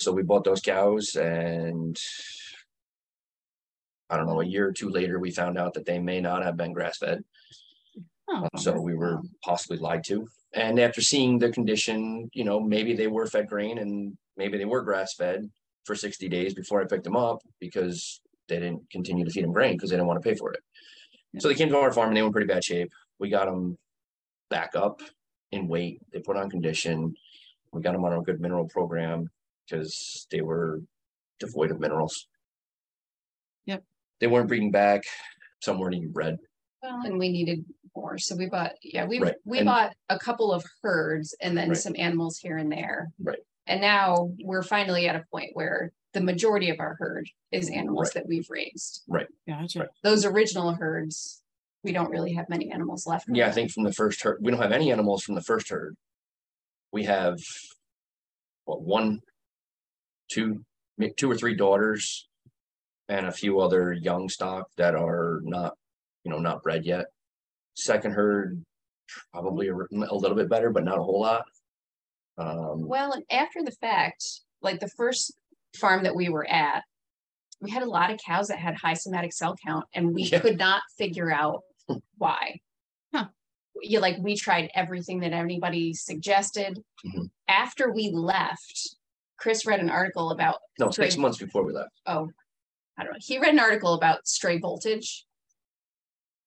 So we bought those cows and I don't know, a year or two later, we found out that they may not have been grass fed. Oh, So we were possibly lied to. And after seeing the condition, you know, maybe they were fed grain and maybe they were grass fed for 60 days before I picked them up because they didn't continue to feed them grain because they didn't want to pay for it. So they came to our farm and they were in pretty bad shape. We got them back up in weight. They put on condition. We got them on a good mineral program because they were devoid of minerals. Yep. They weren't breeding back. Some weren't even bred. Well, and we needed more, so we bought, yeah, we, Right, we and- bought a couple of herds and then Right. some animals here and there. Right. And now we're finally at a point where the majority of our herd is animals Right. that we've raised. Right. Gotcha. Right. Those original herds, we don't really have many animals left. Yeah, I think from the first herd, we don't have any animals from the first herd. We have what one, two, two or three daughters and a few other young stock that are not, you know, not bred yet. Second herd, probably a, a little bit better, but not a whole lot. Um, Well, and after the fact, like the first farm that we were at, we had a lot of cows that had high somatic cell count and we Yeah. could not figure out why. Huh. You like we tried everything that anybody suggested. Mhm. After we left, Chris read an article about no, six Right. months before we left. oh, I don't know. He read an article about stray voltage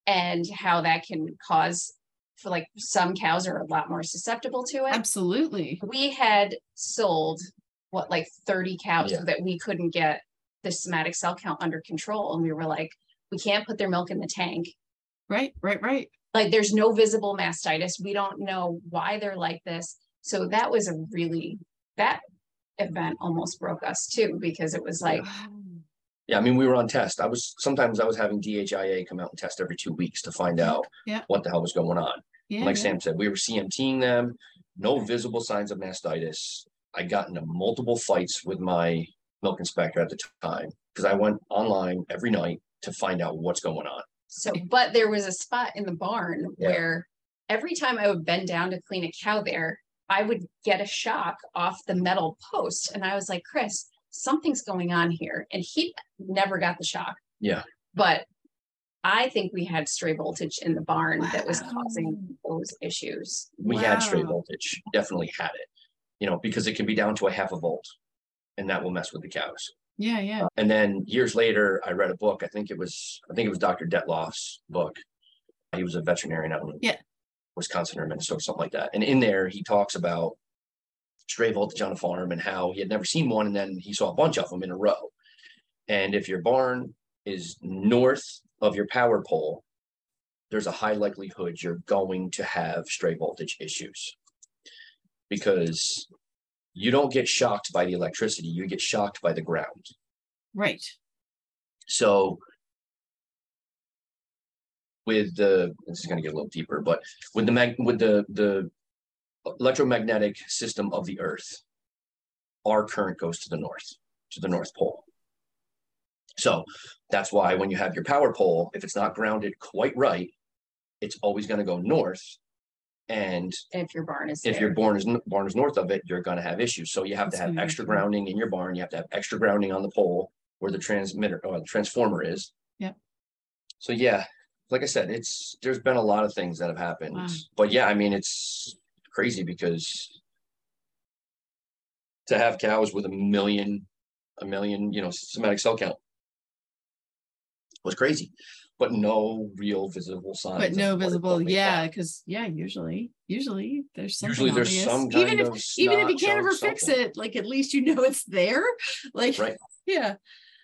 and how that can cause for like some cows are a lot more susceptible to it Absolutely. we had sold what like 30 cows Yeah. that we couldn't get the somatic cell count under control and we were like we can't put their milk in the tank Right, right, right. like there's no visible mastitis we don't know why they're like this so that was a really that event almost broke us too because it was like Yeah, I mean, we were on test. I was sometimes I was having DHIA come out and test every two weeks to find out Yeah. what the hell was going on. Yeah. like yeah. Sam said, we were CMTing them, no visible signs of mastitis. I got into multiple fights with my milk inspector at the time because I went online every night to find out what's going on. So, but there was a spot in the barn Yeah. where every time I would bend down to clean a cow there, I would get a shock off the metal post. And I was like, Chris, something's going on here. And he never got the shock. Yeah. But I think we had stray voltage in the barn that was causing those issues. We had stray voltage, definitely had it, you know, because it can be down to a half a volt and that will mess with the cows. Yeah, yeah. And then years later, I read a book. I think it was, I think it was Dr. Dettloff's book. He was a veterinarian out in Yeah. Wisconsin or Minnesota, something like that. And in there, he talks about stray voltage on a farm and how he had never seen one, and then he saw a bunch of them in a row. And if your barn is north of your power pole, there's a high likelihood you're going to have stray voltage issues because you don't get shocked by the electricity, you get shocked by the ground. Right. So with the this is going to get a little deeper, but with the mag with the the electromagnetic system of the earth, our current goes to the north, to the north pole. So that's why when you have your power pole, if it's not grounded quite right, it's always going to go north. And If your barn is if there. your barn is barn is north of it, you're going to have issues. So you have to have extra grounding in your barn. You have to have extra grounding on the pole where the transmitter or the transformer is. Yep. So yeah, like I said, it's there's been a lot of things that have happened. Wow. But yeah, I mean it's crazy because to have cows with a million, a million, you know, somatic cell count was crazy, but no real visible signs. But no visible, yeah, because yeah, usually, usually there's something Usually there's obvious. some even kind if of even if you can't ever fix something. it, like at least you know it's there. Like Right. yeah,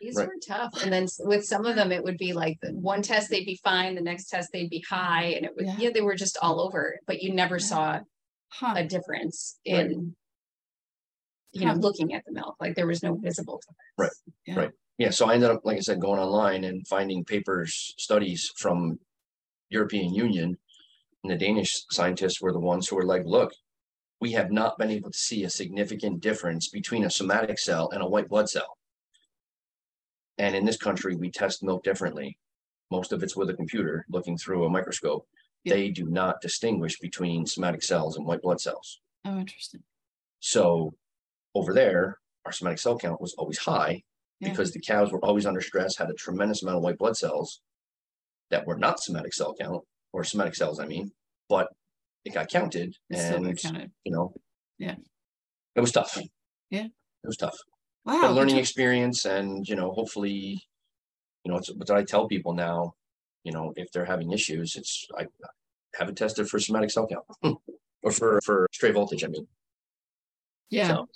These Right. were tough. And then with some of them, it would be like the one test they'd be fine, the next test they'd be high, and it would, Yeah. yeah, they were just all over, but you never Yeah. saw huh. a difference Right. in, you know, looking at the milk, like there was no visible. difference. yeah. right. Yeah, so I ended up, like I said, going online and finding papers, studies from European Union. And the Danish scientists were the ones who were like, look, we have not been able to see a significant difference between a somatic cell and a white blood cell. And in this country, we test milk differently. Most of it's with a computer looking through a microscope. Yeah. They do not distinguish between somatic cells and white blood cells. Oh, interesting. So over there, our somatic cell count was always high Yeah. because the cows were always under stress, had a tremendous amount of white blood cells that were not somatic cell count or somatic cells, I mean, but it got counted It's and, counted. you know, Yeah. it was tough. Yeah. It was tough. Wow. But learning experience and, you know, hopefully, you know, it's what I tell people now, you know, if they're having issues, it's, I have it tested for somatic cell count or for, for stray voltage, I mean. yeah. So,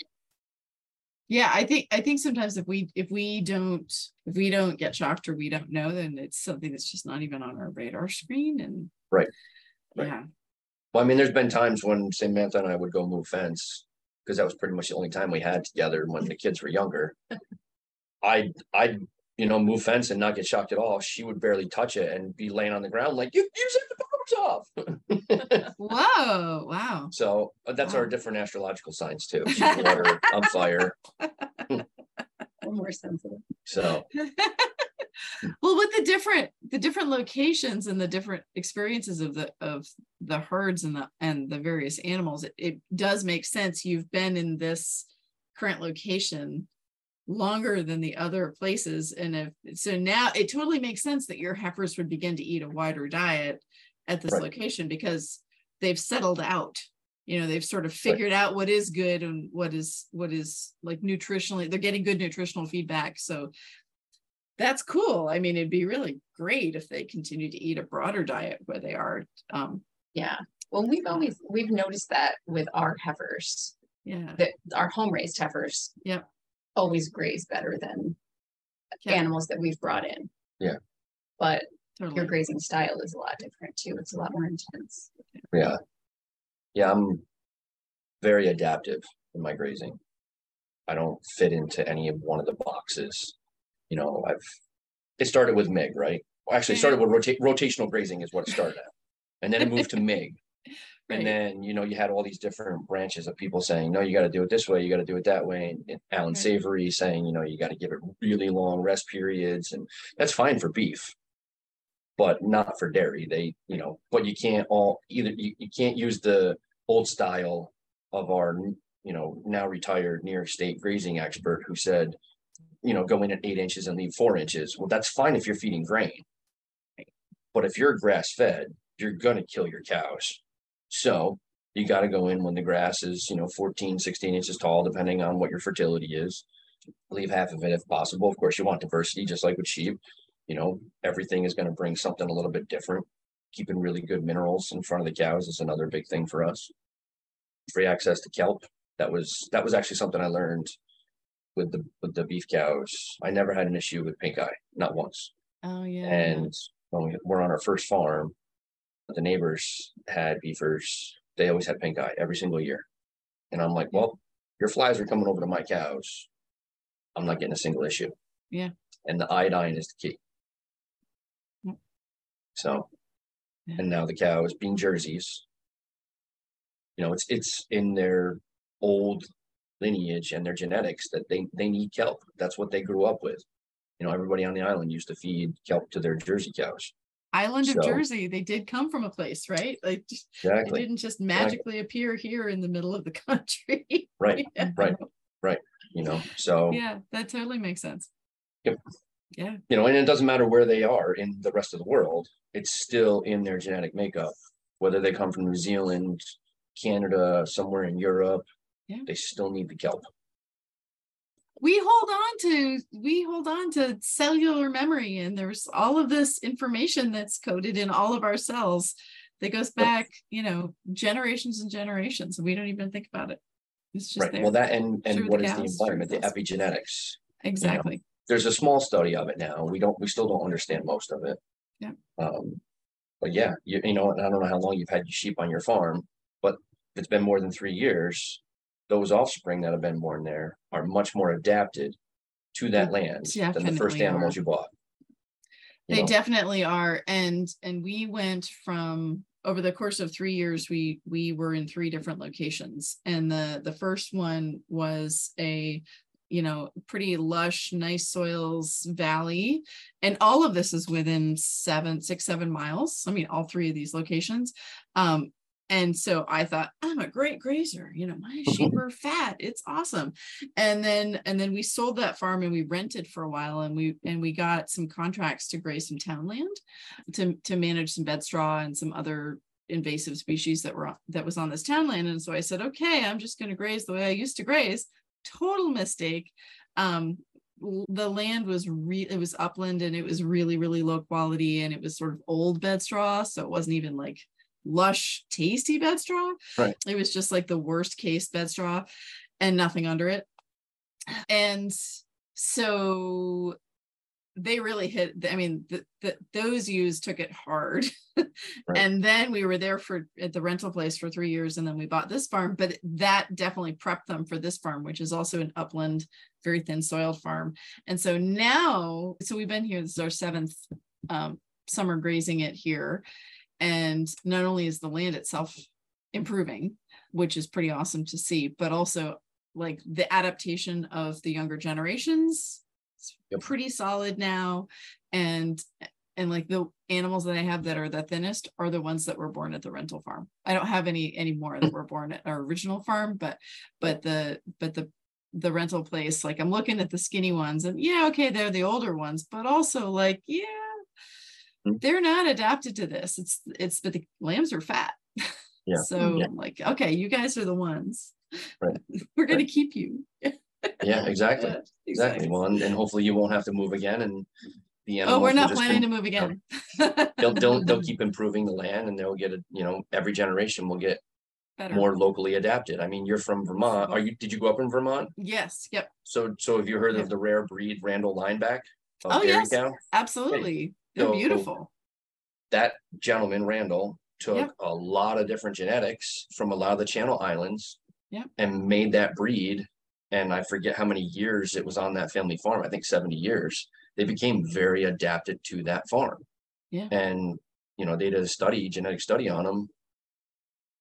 Yeah, I think I think sometimes if we if we don't if we don't get shocked or we don't know, then it's something that's just not even on our radar screen. And Right. Right. yeah, Well, I mean, there's been times when Samantha and I would go move fence because that was pretty much the only time we had together when the kids were younger. I'd, I'd, you know, move fence and not get shocked at all. She would barely touch it and be laying on the ground like, you, you set the barbs off. whoa, wow. so uh, that's our different astrological signs too. She's water, I'm fire. More sensitive. So, well, with the different the different locations and the different experiences of the of the herds and the and the various animals, it, it does make sense. You've been in this current location longer than the other places and if so now it totally makes sense that your heifers would begin to eat a wider diet at this Right. location because they've settled out you know they've sort of figured out what is good and what is what is like nutritionally they're getting good nutritional feedback so that's cool i mean it'd be really great if they continue to eat a broader diet where they are um Yeah. Well, we've always, we've noticed that with our heifers, yeah that our home raised heifers. Yep. Always graze better than Yeah. animals that we've brought in. Yeah. But totally. your grazing style is a lot different too. It's a lot more intense. yeah. Yeah, I'm very adaptive in my grazing. I don't fit into any of one of the boxes. you know, I've, it started with MIG, right? Well, actually, it started with rota- rotational grazing is what it started at. And then it moved to MIG. And then, you know, you had all these different branches of people saying, no, you got to do it this way, you got to do it that way. And Allan Right. Savory saying, you know, you got to give it really long rest periods. And that's fine for beef, but not for dairy. They, you know, but you can't all either, you, you can't use the old style of our, you know, now retired New York State grazing expert who said, you know, go in at eight inches and leave four inches. Well, that's fine if you're feeding grain. But if you're grass fed, you're gonna kill your cows. So you gotta go in when the grass is, you know, 14, 16 inches tall, depending on what your fertility is. Leave half of it if possible. Of course, you want diversity, just like with sheep. You know, everything is gonna bring something a little bit different. Keeping really good minerals in front of the cows is another big thing for us. Free access to kelp. That was, that was actually something I learned with the, with the beef cows. I never had an issue with pink eye, not once. Oh yeah. And when we were on our first farm, the neighbors had beefers. They always had pink eye every single year. And I'm like, well, your flies are coming over to my cows. I'm not getting a single issue. Yeah. And the iodine is the key. Yep. So, Yeah. and now the cows being jerseys, you know, it's it's in their old lineage and their genetics that they they need kelp. That's what they grew up with. You know, everybody on the island used to feed kelp to their Jersey cows. Island of so- Jersey, they did come from a place, right? Like Exactly. didn't just magically appear here in the middle of the country. Right. Yeah. right. You know, so Yeah, that totally makes sense. Yep. Yeah. you know, and it doesn't matter where they are in the rest of the world, it's still in their genetic makeup. Whether they come from New Zealand, Canada, somewhere in Europe, Yeah. they still need the kelp. We hold on to we hold on to cellular memory and there's all of this information that's coded in all of our cells that goes back you know generations and generations and we don't even think about it it's just Right. there Well, that and and the what is the environment, the epigenetics. exactly There's a small study of it now. We don't, we still don't understand most of it. Yeah. Um, but yeah, you, you know, and I don't know how long you've had your sheep on your farm, but if it's been more than three years, those offspring that have been born there are much more adapted to that land than the first animals are. you bought. You they know? definitely are and and we went from over the course of three years we we were in three different locations and the the first one was a you know pretty lush nice soils valley and all of this is within seven six seven miles i mean all three of these locations um and so i thought i'm a great grazer you know my sheep are fat it's awesome. And then and then we sold that farm and we rented for a while and we and we got some contracts to graze some town land to to manage some bed straw and some other invasive species that were that was on this town land. And so i said okay i'm just going to graze the way i used to graze. Total mistake. Um the land was re it was upland and it was really really low quality and it was sort of old bed straw so it wasn't even like lush tasty bed straw. Right. it was just like the worst case bed straw and nothing under it. And so they really hit i mean the, the, those ewes took it hard. And then we were there for at the rental place for three years and then we bought this farm but that definitely prepped them for this farm which is also an upland very thin soiled farm. And so now so we've been here this is our seventh um, summer grazing it here and not only is the land itself improving which is pretty awesome to see but also like the adaptation of the younger generations Yep. pretty solid now and and like the animals that i have that are the thinnest are the ones that were born at the rental farm i don't have any any more that were born at our original farm but but the but the the rental place like i'm looking at the skinny ones and yeah okay they're the older ones but also like yeah. Mm-hmm. they're not adapted to this it's it's but the lambs are fat Yeah. so Yeah. Like okay you guys are the ones Right. we're gonna Right. keep you Yeah, exactly. Yeah, Exactly. Well, and, and hopefully you won't have to move again and the oh, animals. oh we're not planning to move again They'll, they'll, they'll keep improving the land and they'll get it, you know, every generation will get Better. more locally adapted. I mean, you're from Vermont. Are you, did you grow up in Vermont? yes yep So, so have you heard of the rare breed Randall Lineback? Oh, yes. Cow? absolutely they're So- beautiful That gentleman, Randall, took Yep. a lot of different genetics from a lot of the Channel Islands. Yep. And made that breed. And I forget how many years it was on that family farm. I think seventy years. they became very adapted to that farm. Yeah. And, you know, they did a study, genetic study on them.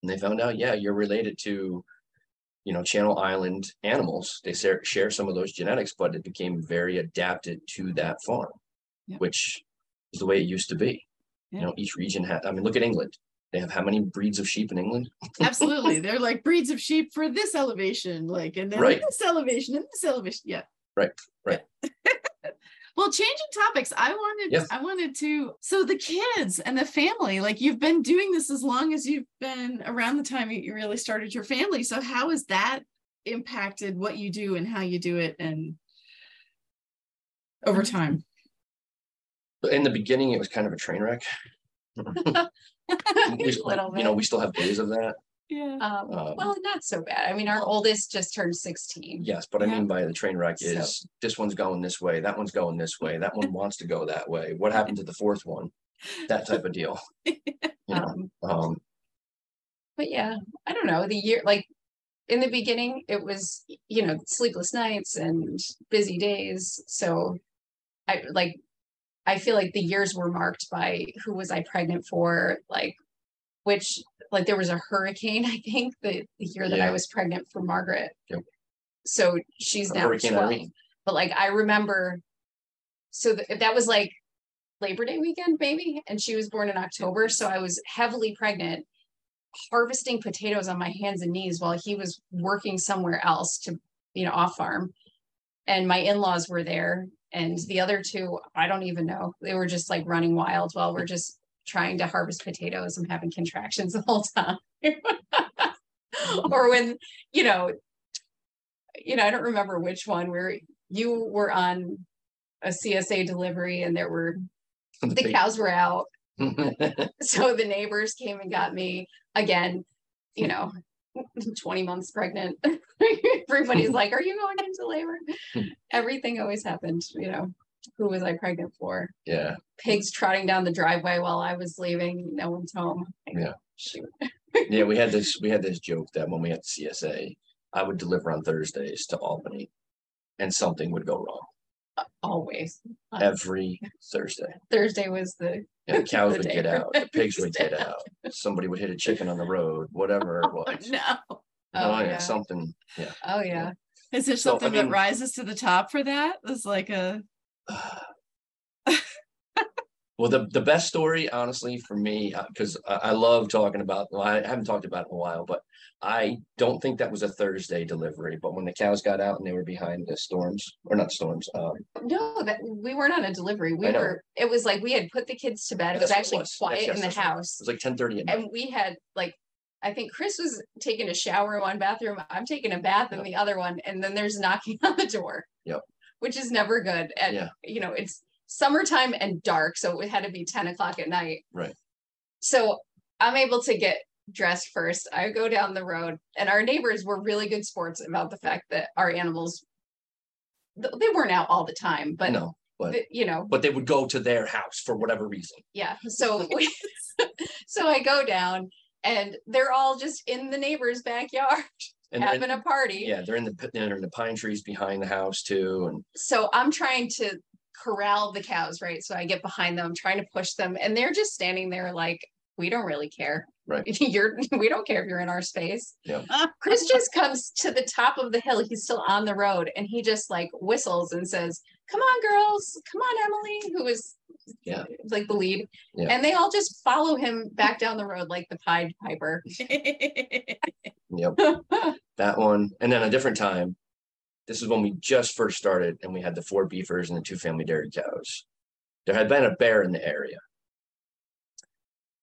And they found out, yeah, you're related to, you know, Channel Island animals. They share, share some of those genetics, but it became very adapted to that farm, Yeah. which the way it used to be. Yeah. You know, each region had, I mean, look at England. They have how many breeds of sheep in England? Absolutely. They're like breeds of sheep for this elevation, like, and then Right. this elevation and this elevation. Yeah. Right, right. well, changing topics, I wanted, Yes. I wanted to, so the kids and the family, like you've been doing this as long as you've been around the time you really started your family. So how has that impacted what you do and how you do it and over mm. time? But in the beginning, it was kind of a train wreck. We- Little you know, we still have days of that. Yeah. Um, Um, well, not so bad. I mean, our oldest just turned sixteen. Yes, but I mean by the train wreck So- is this one's going this way, that one's going this way, that one wants to go that way. What happened to the fourth one? That type of deal. You know, Um, um, but yeah, I don't know. The year, like in the beginning, it was you know sleepless nights and busy days. So I like, I feel like the years were marked by who was I pregnant for, like which like there was a hurricane. I think the, the year that I was pregnant for Margaret. Yep. So she's now Hurricane 12. Irene. But like I remember, so th- that was like Labor Day weekend, maybe, and she was born in October. So I was heavily pregnant, harvesting potatoes on my hands and knees while he was working somewhere else to, you know, off farm. And my in-laws were there, and the other two, I don't even know. They were just like running wild while we're just trying to harvest potatoes. I'm having contractions the whole time. or when, you know, you know, I don't remember which one where you were on a CSA delivery and there were the cows were out. So the neighbors came and got me again, you know, 20 months pregnant. Everybody's like, Are you going into labor? Hmm. Everything always happened, you know. Who was I pregnant for? Yeah, Pigs trotting down the driveway while I was leaving. No one's home. Yeah. Shoot. yeah, we had this, we had this joke that when we had CSA, I would deliver on Thursdays to Albany. And something would go wrong Always. every Thursday. Thursday was the Yeah, the cows The would get out, the pigs would get out, somebody would hit a chicken on the road, whatever it Oh, was. no. Oh, Oh, yeah, yeah. something, yeah. oh yeah. Is there So, I something that rises to the top for that? It's like a Well, the, the best story, honestly, for me, because I, I love talking about, well, I haven't talked about it in a while, but I don't think that was a Thursday delivery. But when the cows got out and they were behind the storms, or not storms, um, No, that we weren't on a delivery. We were, it was like we had put the kids to bed. It was what it actually was. Quiet yes, in the house. it was like ten thirty at night. And we had like, I think Chris was taking a shower in one bathroom. I'm taking a bath in Yep. the other one. And then there's knocking on the door. Yep. Which is never good. And, Yeah. you know, it's summertime and dark. So it had to be 10 o'clock at night. Right. So I'm able to get dressed first. I go down the road and our neighbors were really good sports about the fact that our animals, they weren't out all the time, but No, but, th- you know, but they would go to their house for whatever reason. yeah. So we, so I go down and they're all just in the neighbor's backyard And having a party. yeah, they're in the, they're in the pine trees behind the house too. And So I'm trying to corral the cows, right? So I get behind them, trying to push them, and they're just standing there like, we don't really care. Right. You're we don't care if you're in our space. Yeah. Chris just comes to the top of the hill. He's still on the road and he just like whistles and says, Come on, girls, come on, Emily, who is Yeah. like the lead. Yeah. And they all just follow him back down the road like the Pied Piper. Yep, that one. And then a different time. This is when we just first started and we had the four beefers and the two family dairy cows. There had been a bear in the area.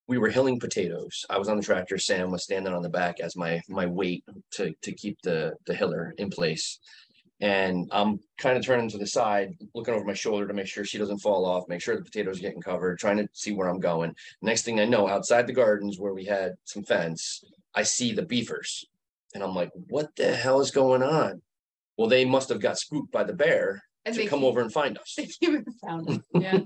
We were hilling potatoes. I was on the tractor. Sam was standing on the back as my my weight to to keep the the hiller in place. And I'm kind of turning to the side, looking over my shoulder to make sure she doesn't fall off, make sure the potatoes are getting covered, trying to see where I'm going. Next thing I know, outside the gardens where we had some fence, I see the beefers. And I'm like, what the hell is going on? Well, they must have got spooked by the bear And to come came- over and find us. They came and found him. Yeah.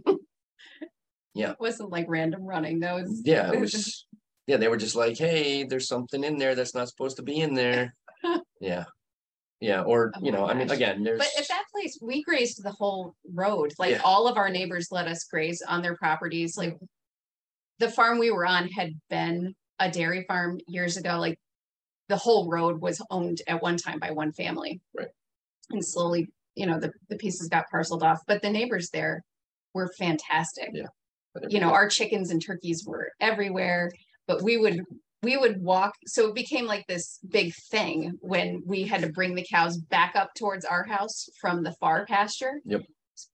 Yeah. It wasn't like random running. That was Yeah, it was, yeah, they were just like, hey, there's something in there that's not supposed to be in there. Yeah, Yeah, or, Oh you know, my I mean, again, there's, But at that place, we grazed the whole road, like Yeah. all of our neighbors let us graze on their properties, like. The farm we were on had been a dairy farm years ago, like. The whole road was owned at one time by one family. Right. And slowly, you know, the, the pieces got parceled off, but the neighbors there were fantastic. Yeah. You know, our chickens and turkeys were everywhere, but we would we would walk so it became like this big thing when we had to bring the cows back up towards our house from the far pasture Yep.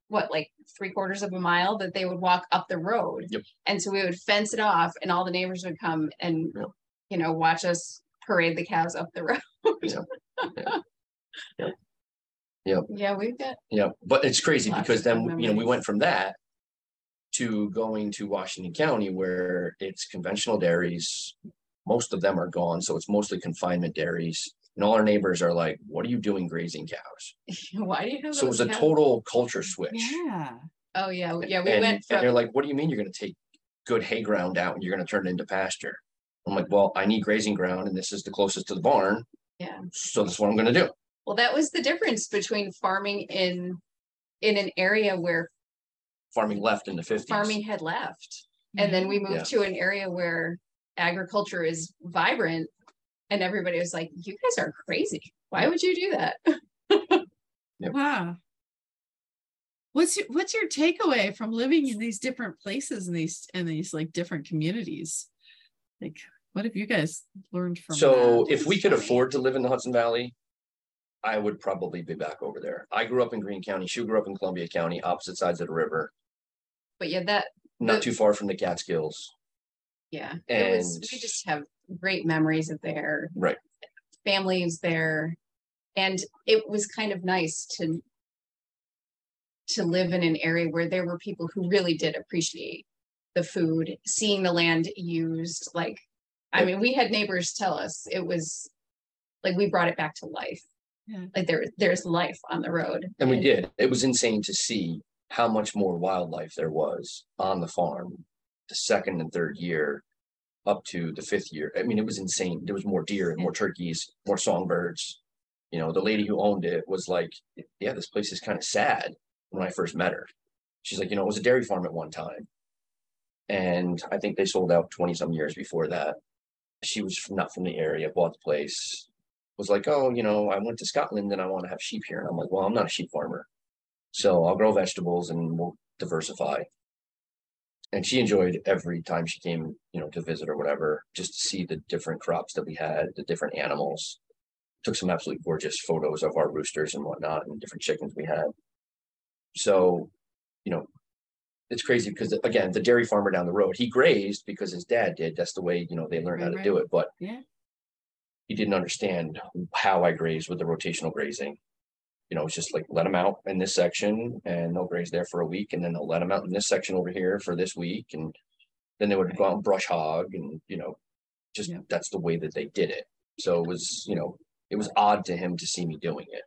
what like three quarters of a mile that they would walk up the road Yep. and so we would fence it off and all the neighbors would come and Yep. you know watch us parade the cows up the road Yep. Yep. Yep. Yeah we've got Yeah, but it's crazy Lots because of fun then, you know, we memories. went from that to going to Washington County where it's conventional dairies. Most of them are gone, so it's mostly confinement dairies. And all our neighbors are like, what are you doing grazing cows? why do you have So it was a cows? total culture switch. Yeah. oh yeah yeah we And, went and they're like, what do you mean you're gonna take good hay ground out and you're gonna turn it into pasture? I'm like, well, I need grazing ground and this is the closest to the barn, yeah so that's what I'm gonna do. Well that was the difference between farming in in an area where Farming left in the fifties. farming had left And then we mm-hmm. moved Yeah. to an area where agriculture is vibrant. And everybody was like, you guys are crazy. Why would you do that? Wow. What's your what's your takeaway from living in these different places in these in these like different communities? Like what have you guys learned from So that? if we could afford to live in the Hudson Valley, I would probably be back over there. I grew up in Greene County. She grew up in Columbia County, opposite sides of the river, But yeah, that, not The- too far from the Catskills. yeah, it was, we just have great memories of there. Right. Families there. And it was kind of nice to to live in an area where there were people who really did appreciate the food, seeing the land used, like, I mean, we had neighbors tell us it was like we brought it back to life. Yeah. Like there, there's life on the road. And we did. It was insane to see how much more wildlife there was on the farm the second and third year up to the fifth year. I mean, it was insane. There was more deer and more turkeys, more songbirds. You know, the lady who owned it was like, yeah, this place is kind of sad when I first met her. She's like, you know, it was a dairy farm at one time. And I think they sold out 20 some years before that. She was not from the area, bought the place, was like, oh, you know, I went to Scotland and I want to have sheep here. And I'm like, well, I'm not a sheep farmer. So I'll grow vegetables and we'll diversify. And she enjoyed every time she came, you know, to visit or whatever, just to see the different crops that we had, the different animals. Took some absolutely gorgeous photos of our roosters and whatnot and different chickens we had. So, you know, it's crazy because again, the dairy farmer down the road, he grazed because his dad did. That's the way, you know, they learned how Right, to do it. But Yeah. He didn't understand how I grazed with the rotational grazing. You know, it's just like let them out in this section and they'll graze there for a week and then they'll let them out in this section over here for this week and then they would go out and brush hog and, you know, just Yeah. that's the way that they did it. So it was, you know, it was odd to him to see me doing it.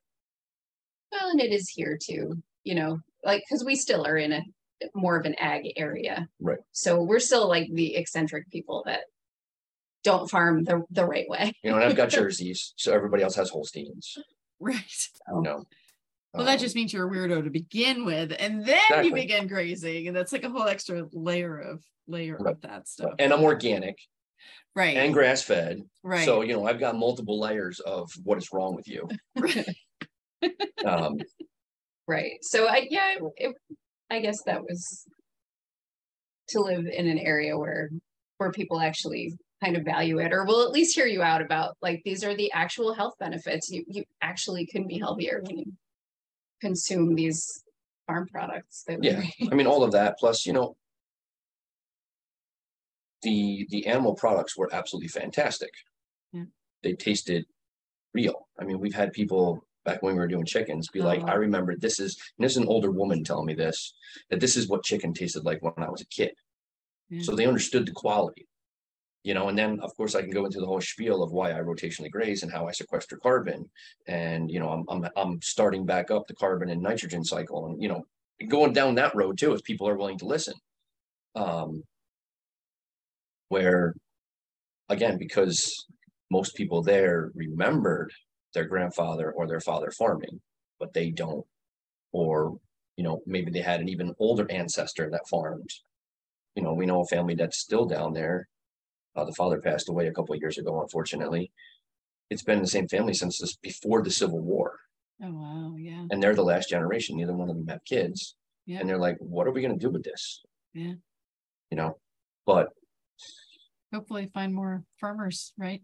Well, and it is here too, you know, like, cause we still are in a more of an ag area. Right. So we're still like the eccentric people that don't farm the, the right way. You know, and I've got jerseys, so everybody else has Holsteins, right. you know. Well, that Um, just means you're a weirdo to begin with, and then you begin grazing, and that's like a whole extra layer of layer Right. of that stuff. and I'm organic Right. and grass fed. right. So, you know, I've got multiple layers of what is wrong with you. Um, Right. So I, yeah, it, I guess that was to live in an area where, where people actually kind of value it or will at least hear you out about like, these are the actual health benefits. You, you actually can be healthier when you consume these farm products. that we Yeah. raise. I mean, all of that, plus, you know, the the animal products were absolutely fantastic. Yeah. They tasted real. I mean, we've had people back when we were doing chickens be like, uh-huh. I Oh. remember this is and this is an older woman telling me this, that this is what chicken tasted like when I was a kid. Yeah. So they understood the quality. You know, and then of course I can go into the whole spiel of why I rotationally graze and how I sequester carbon. And you know, I'm I'm I'm starting back up the carbon and nitrogen cycle and you know, going down that road too, if people are willing to listen. Um where again, because most people there remembered their grandfather or their father farming, but they don't. Or, you know, maybe they had an even older ancestor that farmed. You know, we know a family that's still down there. Uh, the father passed away a couple of years ago, unfortunately. It's been the same family since this before the Civil War, Oh wow, yeah. and they're the last generation. Neither one of them have kids, Yeah. and they're like, "What are we going to do with this?" Yeah. You know, but Hopefully find more farmers, right?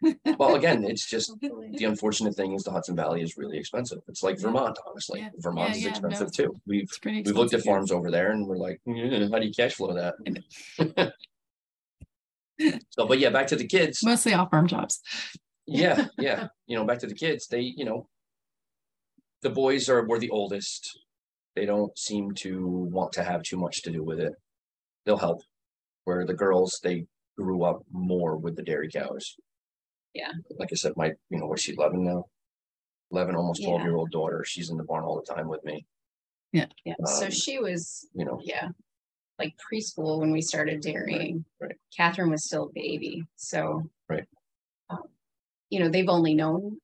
well, again, it's just the unfortunate thing is the Hudson Valley is really expensive. It's like. Vermont, honestly. Yeah. Vermont Yeah, is yeah, expensive it's- too. We've pretty we've looked at expensive farms over there and we're like, "Mm, how do you cash flow that? So, but yeah, back to the kids. Mostly off farm jobs. Yeah, yeah. You know, back to the kids. They, you know, the boys are were the oldest. They don't seem to want to have too much to do with it. They'll help. Where the girls, they grew up more with the dairy cows. Yeah. Like I said, my, you know, what's she, 11 now? 11, almost 12 Yeah. year old daughter. She's in the barn all the time with me. Yeah, Yeah. so Um, she was, You know, yeah, like preschool when we started dairying. right. Catherine was still a baby, so. Right. um, You know, they've only known,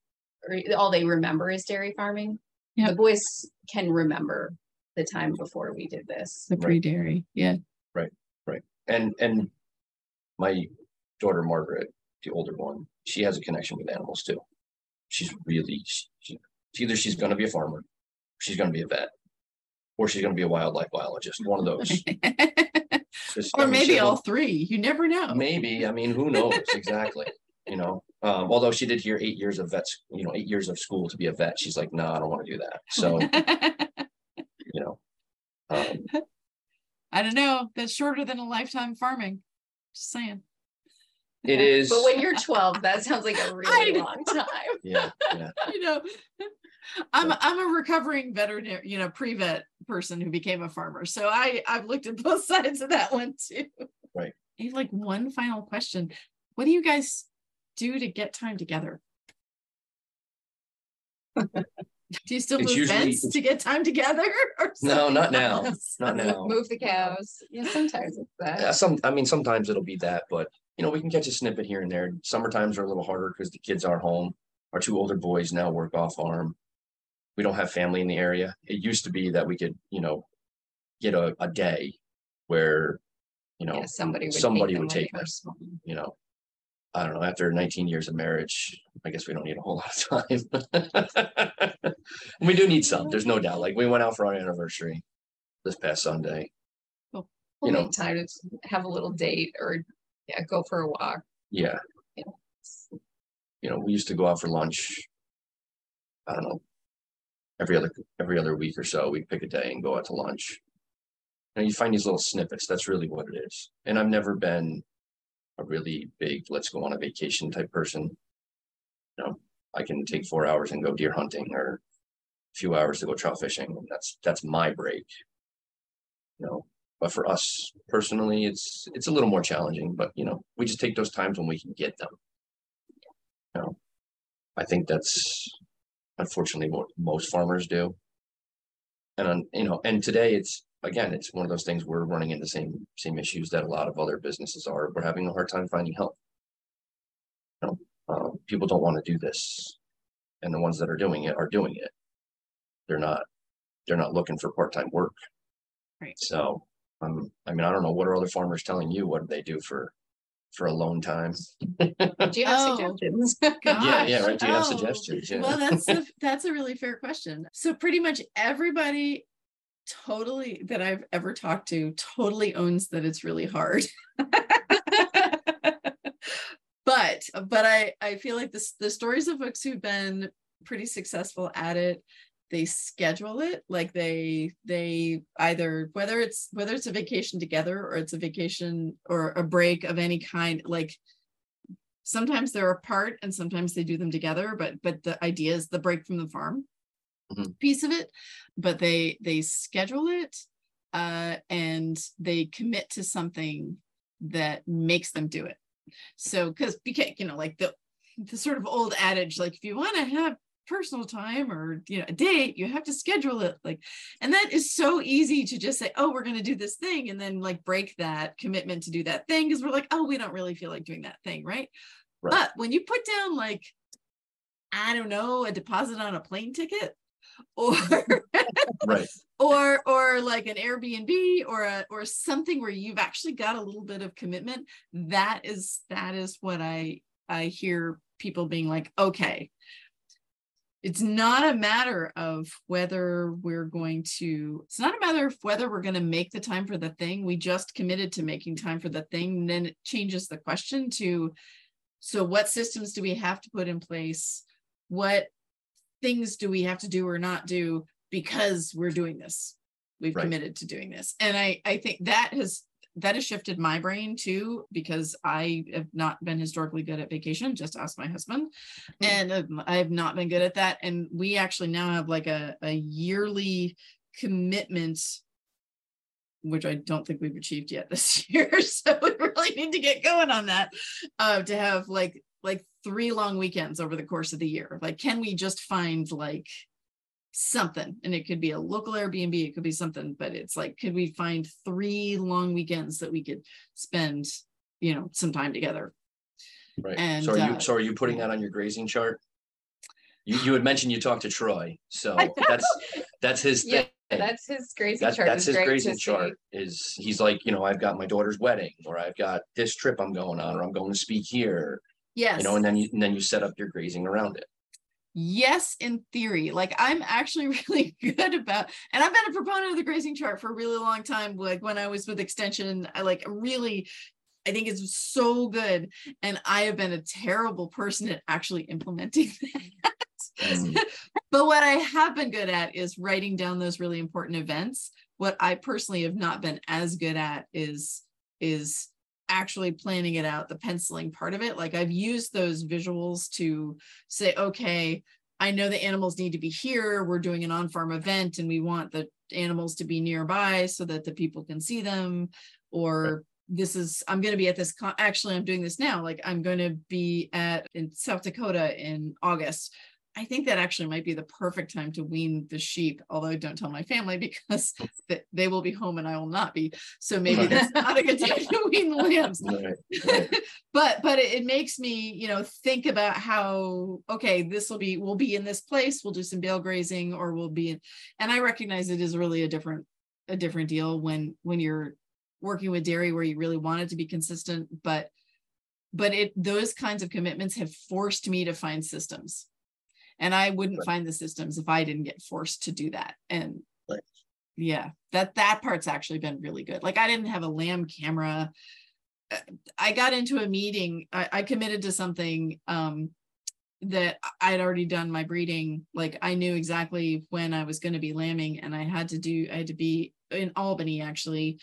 or all they remember is dairy farming. Yep. The boys can remember the time before we did this. The pre-dairy. Yeah. Right. Right. And and my daughter Margaret, the older one, she has a connection with animals too. She's really she, she- either she's going to be a farmer, she's going to be a vet, or she's going to be a wildlife biologist. One of those. Just- I or mean, maybe all three. You never know. Maybe I mean who knows exactly. You know, um, although she did hear eight years of vets, you know, eight years of school to be a vet. She's like, no, I don't want to do that. So you know, um, I don't know. That's shorter than a lifetime farming. Just saying. It is. But when you're twelve, that sounds like a really long time. yeah, yeah, you know, I'm So- I'm a recovering veterinary, you know, pre-vet person who became a farmer. So I I've looked at both sides of that one too. Right. I have like one final question. What do you guys do to get time together? do you still It's move usually- fence to get time together? Or No, not something now. else? not now. Move the cows. Yeah, sometimes it's Yeah, that. some, I mean, sometimes it'll be that, but you know, we can catch a snippet here and there. Summer times are a little harder because the kids are home. Our two older boys now work off farm. We don't have family in the area. It used to be that we could, you know, get a, a day where, you know, Yeah, somebody would. somebody would take they were them. small. you know, I don't know, after 19 years of marriage, I guess we don't need a whole lot of time. we do need some, there's no doubt. Like we went out for our anniversary this past Sunday. We'll you know. time to have a little date or, yeah, go for a walk. Yeah. Yeah. You know, we used to go out for lunch. I don't know. Every other every other week or so, we'd pick a day and go out to lunch. And you find these little snippets. That's really what it is. And I've never been a really big let's go on a vacation type person. You know, I can take four hours and go deer hunting or a few hours to go trout fishing. And that's that's my break. You know, but for us personally, it's it's a little more challenging. But you know, we just take those times when we can get them. You know, I think that's unfortunately what most farmers do. And on you know, and today it's again, it's one of those things we're running into same same issues that a lot of other businesses are. We're having a hard time finding help. You know, uh, people don't want to do this, and the ones that are doing it are doing it. They're not. They're not looking for part time work. Right. So, um, I mean, I don't know what are other farmers telling you. What do they do for for a alone time? Do you have Oh. suggestions? Yeah, yeah, right. Do you have Oh, suggestions? Yeah. Well, that's a, that's a really fair question. So pretty much everybody totally that I've ever talked to totally owns that it's really hard. but but I I feel like this the stories of folks who've been pretty successful at it they schedule it like they they either whether it's whether it's a vacation together or it's a vacation or a break of any kind like sometimes they're apart and sometimes they do them together but but the idea is the break from the farm Mhm. piece of it but they they schedule it uh and they commit to something that makes them do it so because because you know like the the sort of old adage like if you want to have personal time or you know a date you have to schedule it like and that is so easy to just say oh we're going to do this thing and then like break that commitment to do that thing because we're like oh we don't really feel like doing that thing right Right. but when you put down like I don't know, a deposit on a plane ticket or right or or like an Airbnb or a or something where you've actually got a little bit of commitment that is that is what I I hear people being like okay it's not a matter of whether we're going to it's not a matter of whether we're going to make the time for the thing. We just committed to making time for the thing. And then it changes the question to so what systems do we have to put in place? What things do we have to do or not do because we're doing this? We've right. committed to doing this. And i i think that has that has shifted my brain too because i have not been historically good at vacation just ask my husband mm-hmm. and um, i have not been good at that and we actually now have like a, a yearly commitment which I don't think we've achieved yet this year. So we really need to get going on that uh, to have like like three long weekends over the course of the year. Like, can we just find like something? And it could be a local Airbnb, it could be something, but it's like, could we find three long weekends that we could spend, you know, some time together? Right. And so are you uh, so are you putting that on your grazing chart? You you had mentioned you talked to Troy, so that's that's his thing. Yeah, that's his grazing chart. That's his grazing chart. Is he's like, you know, I've got my daughter's wedding, or I've got this trip I'm going on, or I'm going to speak here. Yes. You know, and then you and then you set up your grazing around it. Yes, in theory. Like I'm actually really good about, and I've been a proponent of the grazing chart for a really long time. Like when I was with Extension, I like really I think it's so good. And I have been a terrible person at actually implementing that. Mm. but what I have been good at is writing down those really important events. What I personally have not been as good at is is actually planning it out, the penciling part of it. Like I've used those visuals to say, okay, I know the animals need to be here. We're doing an on farm event and we want the animals to be nearby so that the people can see them. Or this is, I'm going to be at this, con- actually, I'm doing this now. Like I'm going to be at in South Dakota in August I think that actually might be the perfect time to wean the sheep, although don't tell my family because they will be home and I will not be. So maybe that's not a good time to wean the lambs. but but it, it, makes me, you know, think about how okay, this will be we'll be in this place, we'll do some bale grazing, or we'll be in and I recognize it is really a different a different deal when when you're working with dairy where you really want it to be consistent, but but it those kinds of commitments have forced me to find systems and i wouldn't right. find the systems if i didn't get forced to do that and right. yeah that that part's actually been really good like i didn't have a lamb camera uh, i got into a meeting i, I committed to something um, that I'd already done my breeding. Like I knew exactly when I was going to be lambing, and I had to do. I had to be in Albany actually.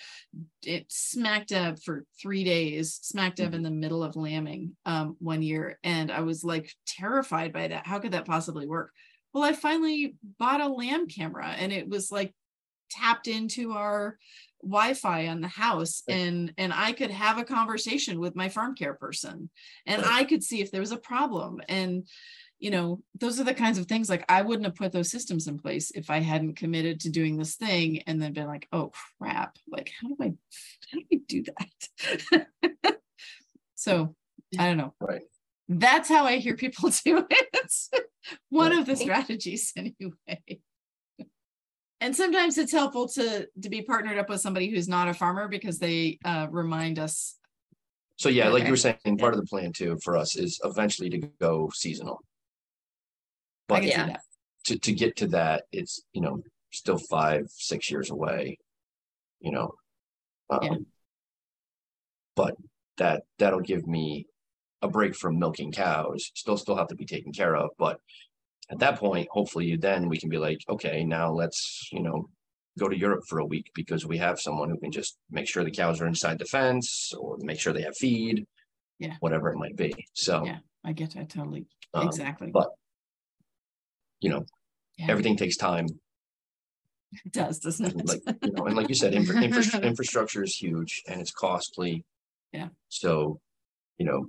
It smack dab for three days, smack dab mm-hmm. in the middle of lambing um, one year. And I was like terrified by that. How could that possibly work? Well, I finally bought a lamb camera and it was like tapped into our Wi-Fi on the house and and I could have a conversation with my farm care person and I could see if there was a problem and you know, those are the kinds of things like I wouldn't have put those systems in place if I hadn't committed to doing this thing and then been like, oh crap, like how do I how do I do that? so I don't know. Right. That's how I hear people do it. One of the strategies anyway. And sometimes it's helpful to to be partnered up with somebody who's not a farmer because they uh, remind us so yeah, like you were saying, part of the plan too for us is eventually to go seasonal. But yeah. to, to get to that, it's, you know, still five, six years away, you know. Um, yeah. But that that'll give me a break from milking cows. Still, still have to be taken care of, but at that point, hopefully, then we can be like, okay, now let's, you know, go to Europe for a week because we have someone who can just make sure the cows are inside the fence or make sure they have feed, yeah, whatever it might be. So yeah, I get that totally um, exactly. But you know, yeah. everything takes time. It does, doesn't it? like you know, and like you said, infra- infra- infrastructure is huge and it's costly. Yeah. So, you know,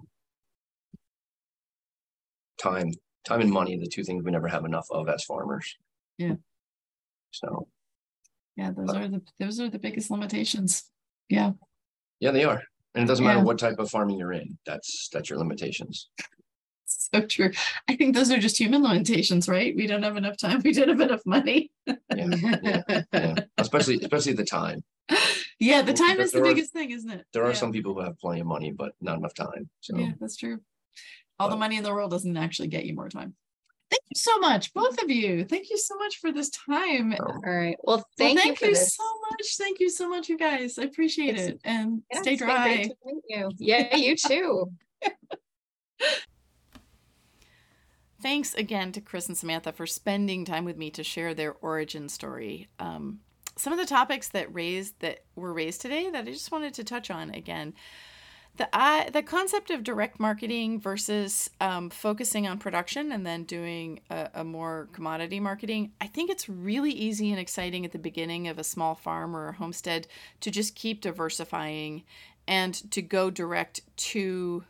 time, time and money, the two things we never have enough of as farmers. Yeah. So. Yeah, those uh, are the those are the biggest limitations. Yeah. Yeah, they are. And it doesn't matter yeah. what type of farming you're in. That's that's your limitations. So true. I think those are just human limitations, right? We don't have enough time. We don't have enough money. Yeah, yeah, yeah. Especially, especially the time. Yeah, the time there- is the there are- biggest thing, isn't it? There are Yeah. some people who have plenty of money, but not enough time. So Yeah, that's true. All the money in the world doesn't actually get you more time. Thank you so much, both of you. Thank you so much for this time. All right. Well, Well, thank, thank you so much. Thank you so much, you guys. I appreciate It's- it. And Yeah, stay it's been great dry. to you. Yeah, you too. Thanks again to Chris and Samantha for spending time with me to share their origin story. Um, some of the topics that raised that were raised today that I just wanted to touch on again. The the concept of direct marketing versus um, focusing on production and then doing a, a more commodity marketing. I think it's really easy and exciting at the beginning of a small farm or a homestead to just keep diversifying and to go direct to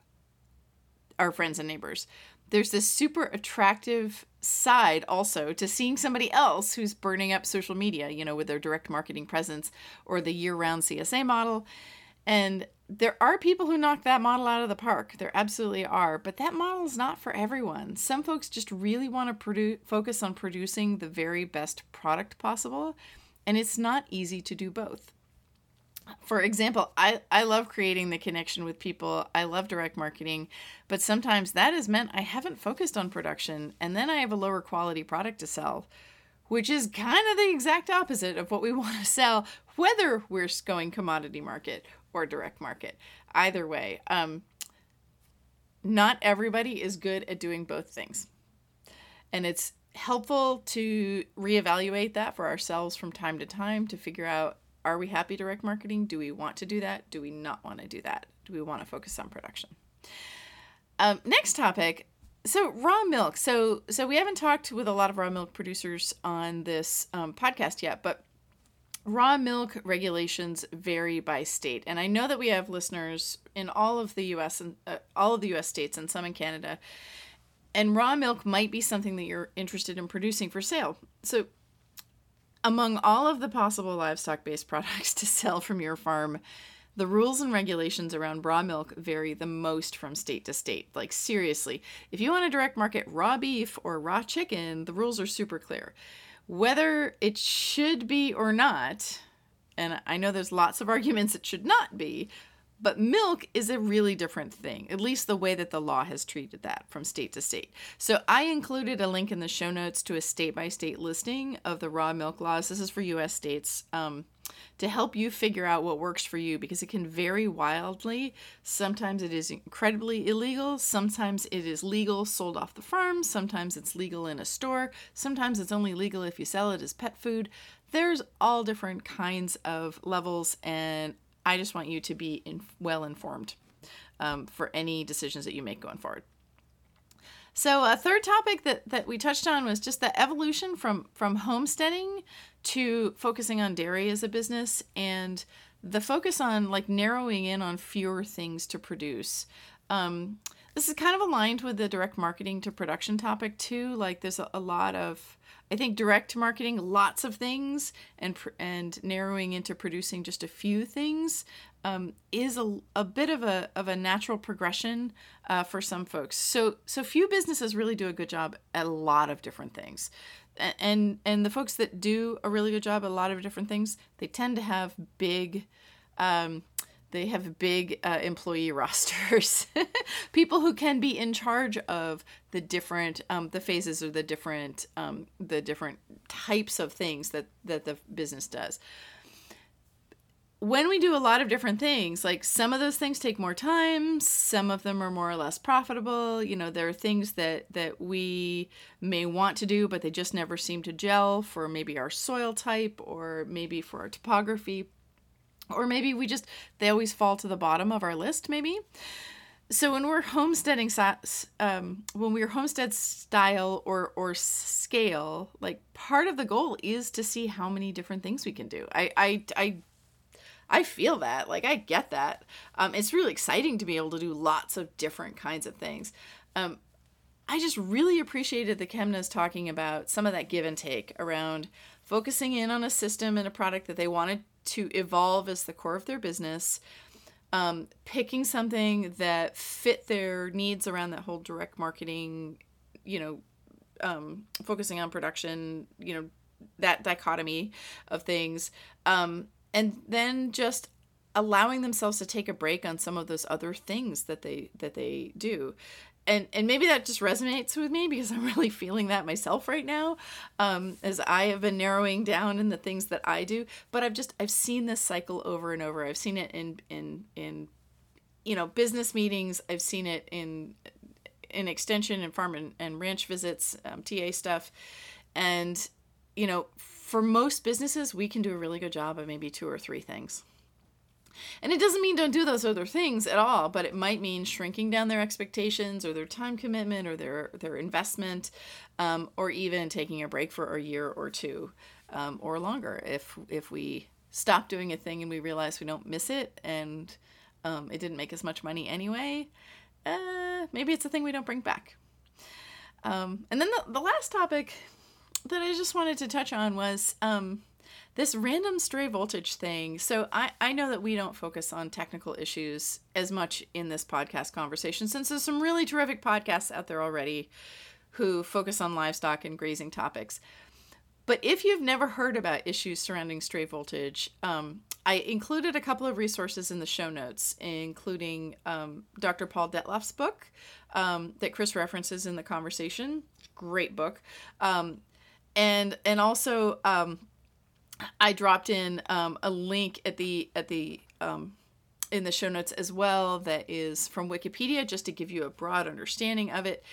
our friends and neighbors there's this super attractive side also to seeing somebody else who's burning up social media, you know, with their direct marketing presence or the year round CSA model. And there are people who knock that model out of the park. There absolutely are. But that model is not for everyone. Some folks just really want to focus on producing the very best product possible. And it's not easy to do both for example, I, I love creating the connection with people. I love direct marketing, but sometimes that has meant I haven't focused on production and then I have a lower quality product to sell, which is kind of the exact opposite of what we want to sell, whether we're going commodity market or direct market. Either way, um, not everybody is good at doing both things. And it's helpful to reevaluate that for ourselves from time to time to figure out are we happy direct marketing? Do we want to do that? Do we not want to do that? Do we want to focus on production? Um, next topic. So raw milk. So so we haven't talked with a lot of raw milk producers on this um, podcast yet, but raw milk regulations vary by state, and I know that we have listeners in all of the U.S. and uh, all of the U.S. states and some in Canada. And raw milk might be something that you're interested in producing for sale. So among all of the possible livestock based products to sell from your farm, the rules and regulations around raw milk vary the most from state to state. Like, seriously, if you want to direct market raw beef or raw chicken, the rules are super clear. Whether it should be or not, and I know there's lots of arguments it should not be, but milk is a really different thing, at least the way that the law has treated that from state to state. So I included a link in the show notes to a state by state listing of the raw milk laws. This is for US states um, to help you figure out what works for you because it can vary wildly. Sometimes it is incredibly illegal, sometimes it is legal sold off the farm, sometimes it's legal in a store, sometimes it's only legal if you sell it as pet food. There's all different kinds of levels and I just want you to be in, well informed um, for any decisions that you make going forward. So a third topic that, that we touched on was just the evolution from from homesteading to focusing on dairy as a business and the focus on like narrowing in on fewer things to produce. Um, this is kind of aligned with the direct marketing to production topic too. Like there's a, a lot of I think direct marketing, lots of things, and and narrowing into producing just a few things um, is a, a bit of a of a natural progression uh, for some folks. So so few businesses really do a good job at a lot of different things, and and the folks that do a really good job at a lot of different things, they tend to have big. Um, they have big uh, employee rosters. People who can be in charge of the different um, the phases or the different um, the different types of things that that the business does. When we do a lot of different things like some of those things take more time some of them are more or less profitable. You know there are things that that we may want to do but they just never seem to gel for maybe our soil type or maybe for our topography or maybe we just they always fall to the bottom of our list maybe so when we're homesteading um, when we're homestead style or or scale like part of the goal is to see how many different things we can do i i i I feel that, like I get that. Um, it's really exciting to be able to do lots of different kinds of things. Um, I just really appreciated the Kemnahs talking about some of that give and take around focusing in on a system and a product that they wanted to evolve as the core of their business, um, picking something that fit their needs around that whole direct marketing, you know, um, focusing on production, you know, that dichotomy of things. Um, and then just allowing themselves to take a break on some of those other things that they that they do and and maybe that just resonates with me because I'm really feeling that myself right now, um, as I have been narrowing down in the things that I do. But I've just I've seen this cycle over and over. I've seen it in in in you know business meetings. I've seen it in in extension and farm and, and ranch visits, um, TA stuff, and you know for most businesses we can do a really good job of maybe two or three things and it doesn't mean don't do those other things at all, but it might mean shrinking down their expectations or their time commitment or their their investment, um, or even taking a break for a year or two um, or longer if if we stop doing a thing and we realize we don't miss it and um, it didn't make as much money anyway. Uh, maybe it's a thing we don't bring back. Um, and then the, the last topic that I just wanted to touch on was um, this random stray voltage thing. So I, I know that we don't focus on technical issues as much in this podcast conversation since there's some really terrific podcasts out there already who focus on livestock and grazing topics. But if you've never heard about issues surrounding stray voltage, um, I included a couple of resources in the show notes, including um, Dr. Paul Dettloff's book um, that Chris references in the conversation. Great book. Um, and and also um, I dropped in um, a link at the at the um, in the show notes as well that is from Wikipedia just to give you a broad understanding of it.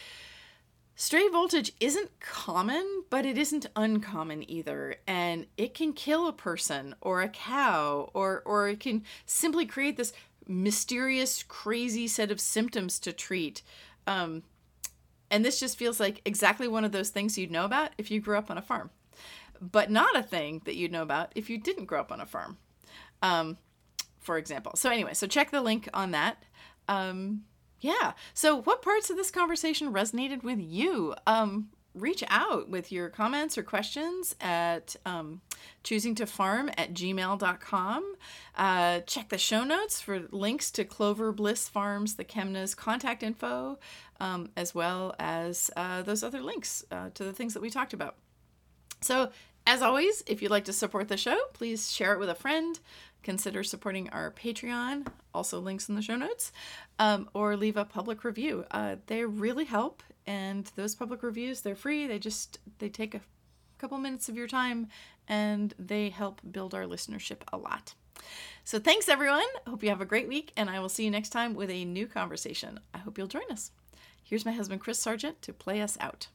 Stray voltage isn't common, but it isn't uncommon either, and it can kill a person or a cow, or or it can simply create this mysterious, crazy set of symptoms to treat. Um, and this just feels like exactly one of those things you'd know about if you grew up on a farm but not a thing that you'd know about if you didn't grow up on a farm, um, for example. So, anyway, so check the link on that. Um, yeah. So, what parts of this conversation resonated with you? Um, reach out with your comments or questions at um, choosing to farm at gmail.com. Uh, check the show notes for links to Clover Bliss Farms, the Kemnah's contact info, um, as well as uh, those other links uh, to the things that we talked about. So, as always, if you'd like to support the show, please share it with a friend. Consider supporting our Patreon, also links in the show notes, um, or leave a public review. Uh, they really help, and those public reviews they're free. They just they take a couple minutes of your time, and they help build our listenership a lot. So thanks everyone. Hope you have a great week, and I will see you next time with a new conversation. I hope you'll join us. Here's my husband Chris Sargent to play us out.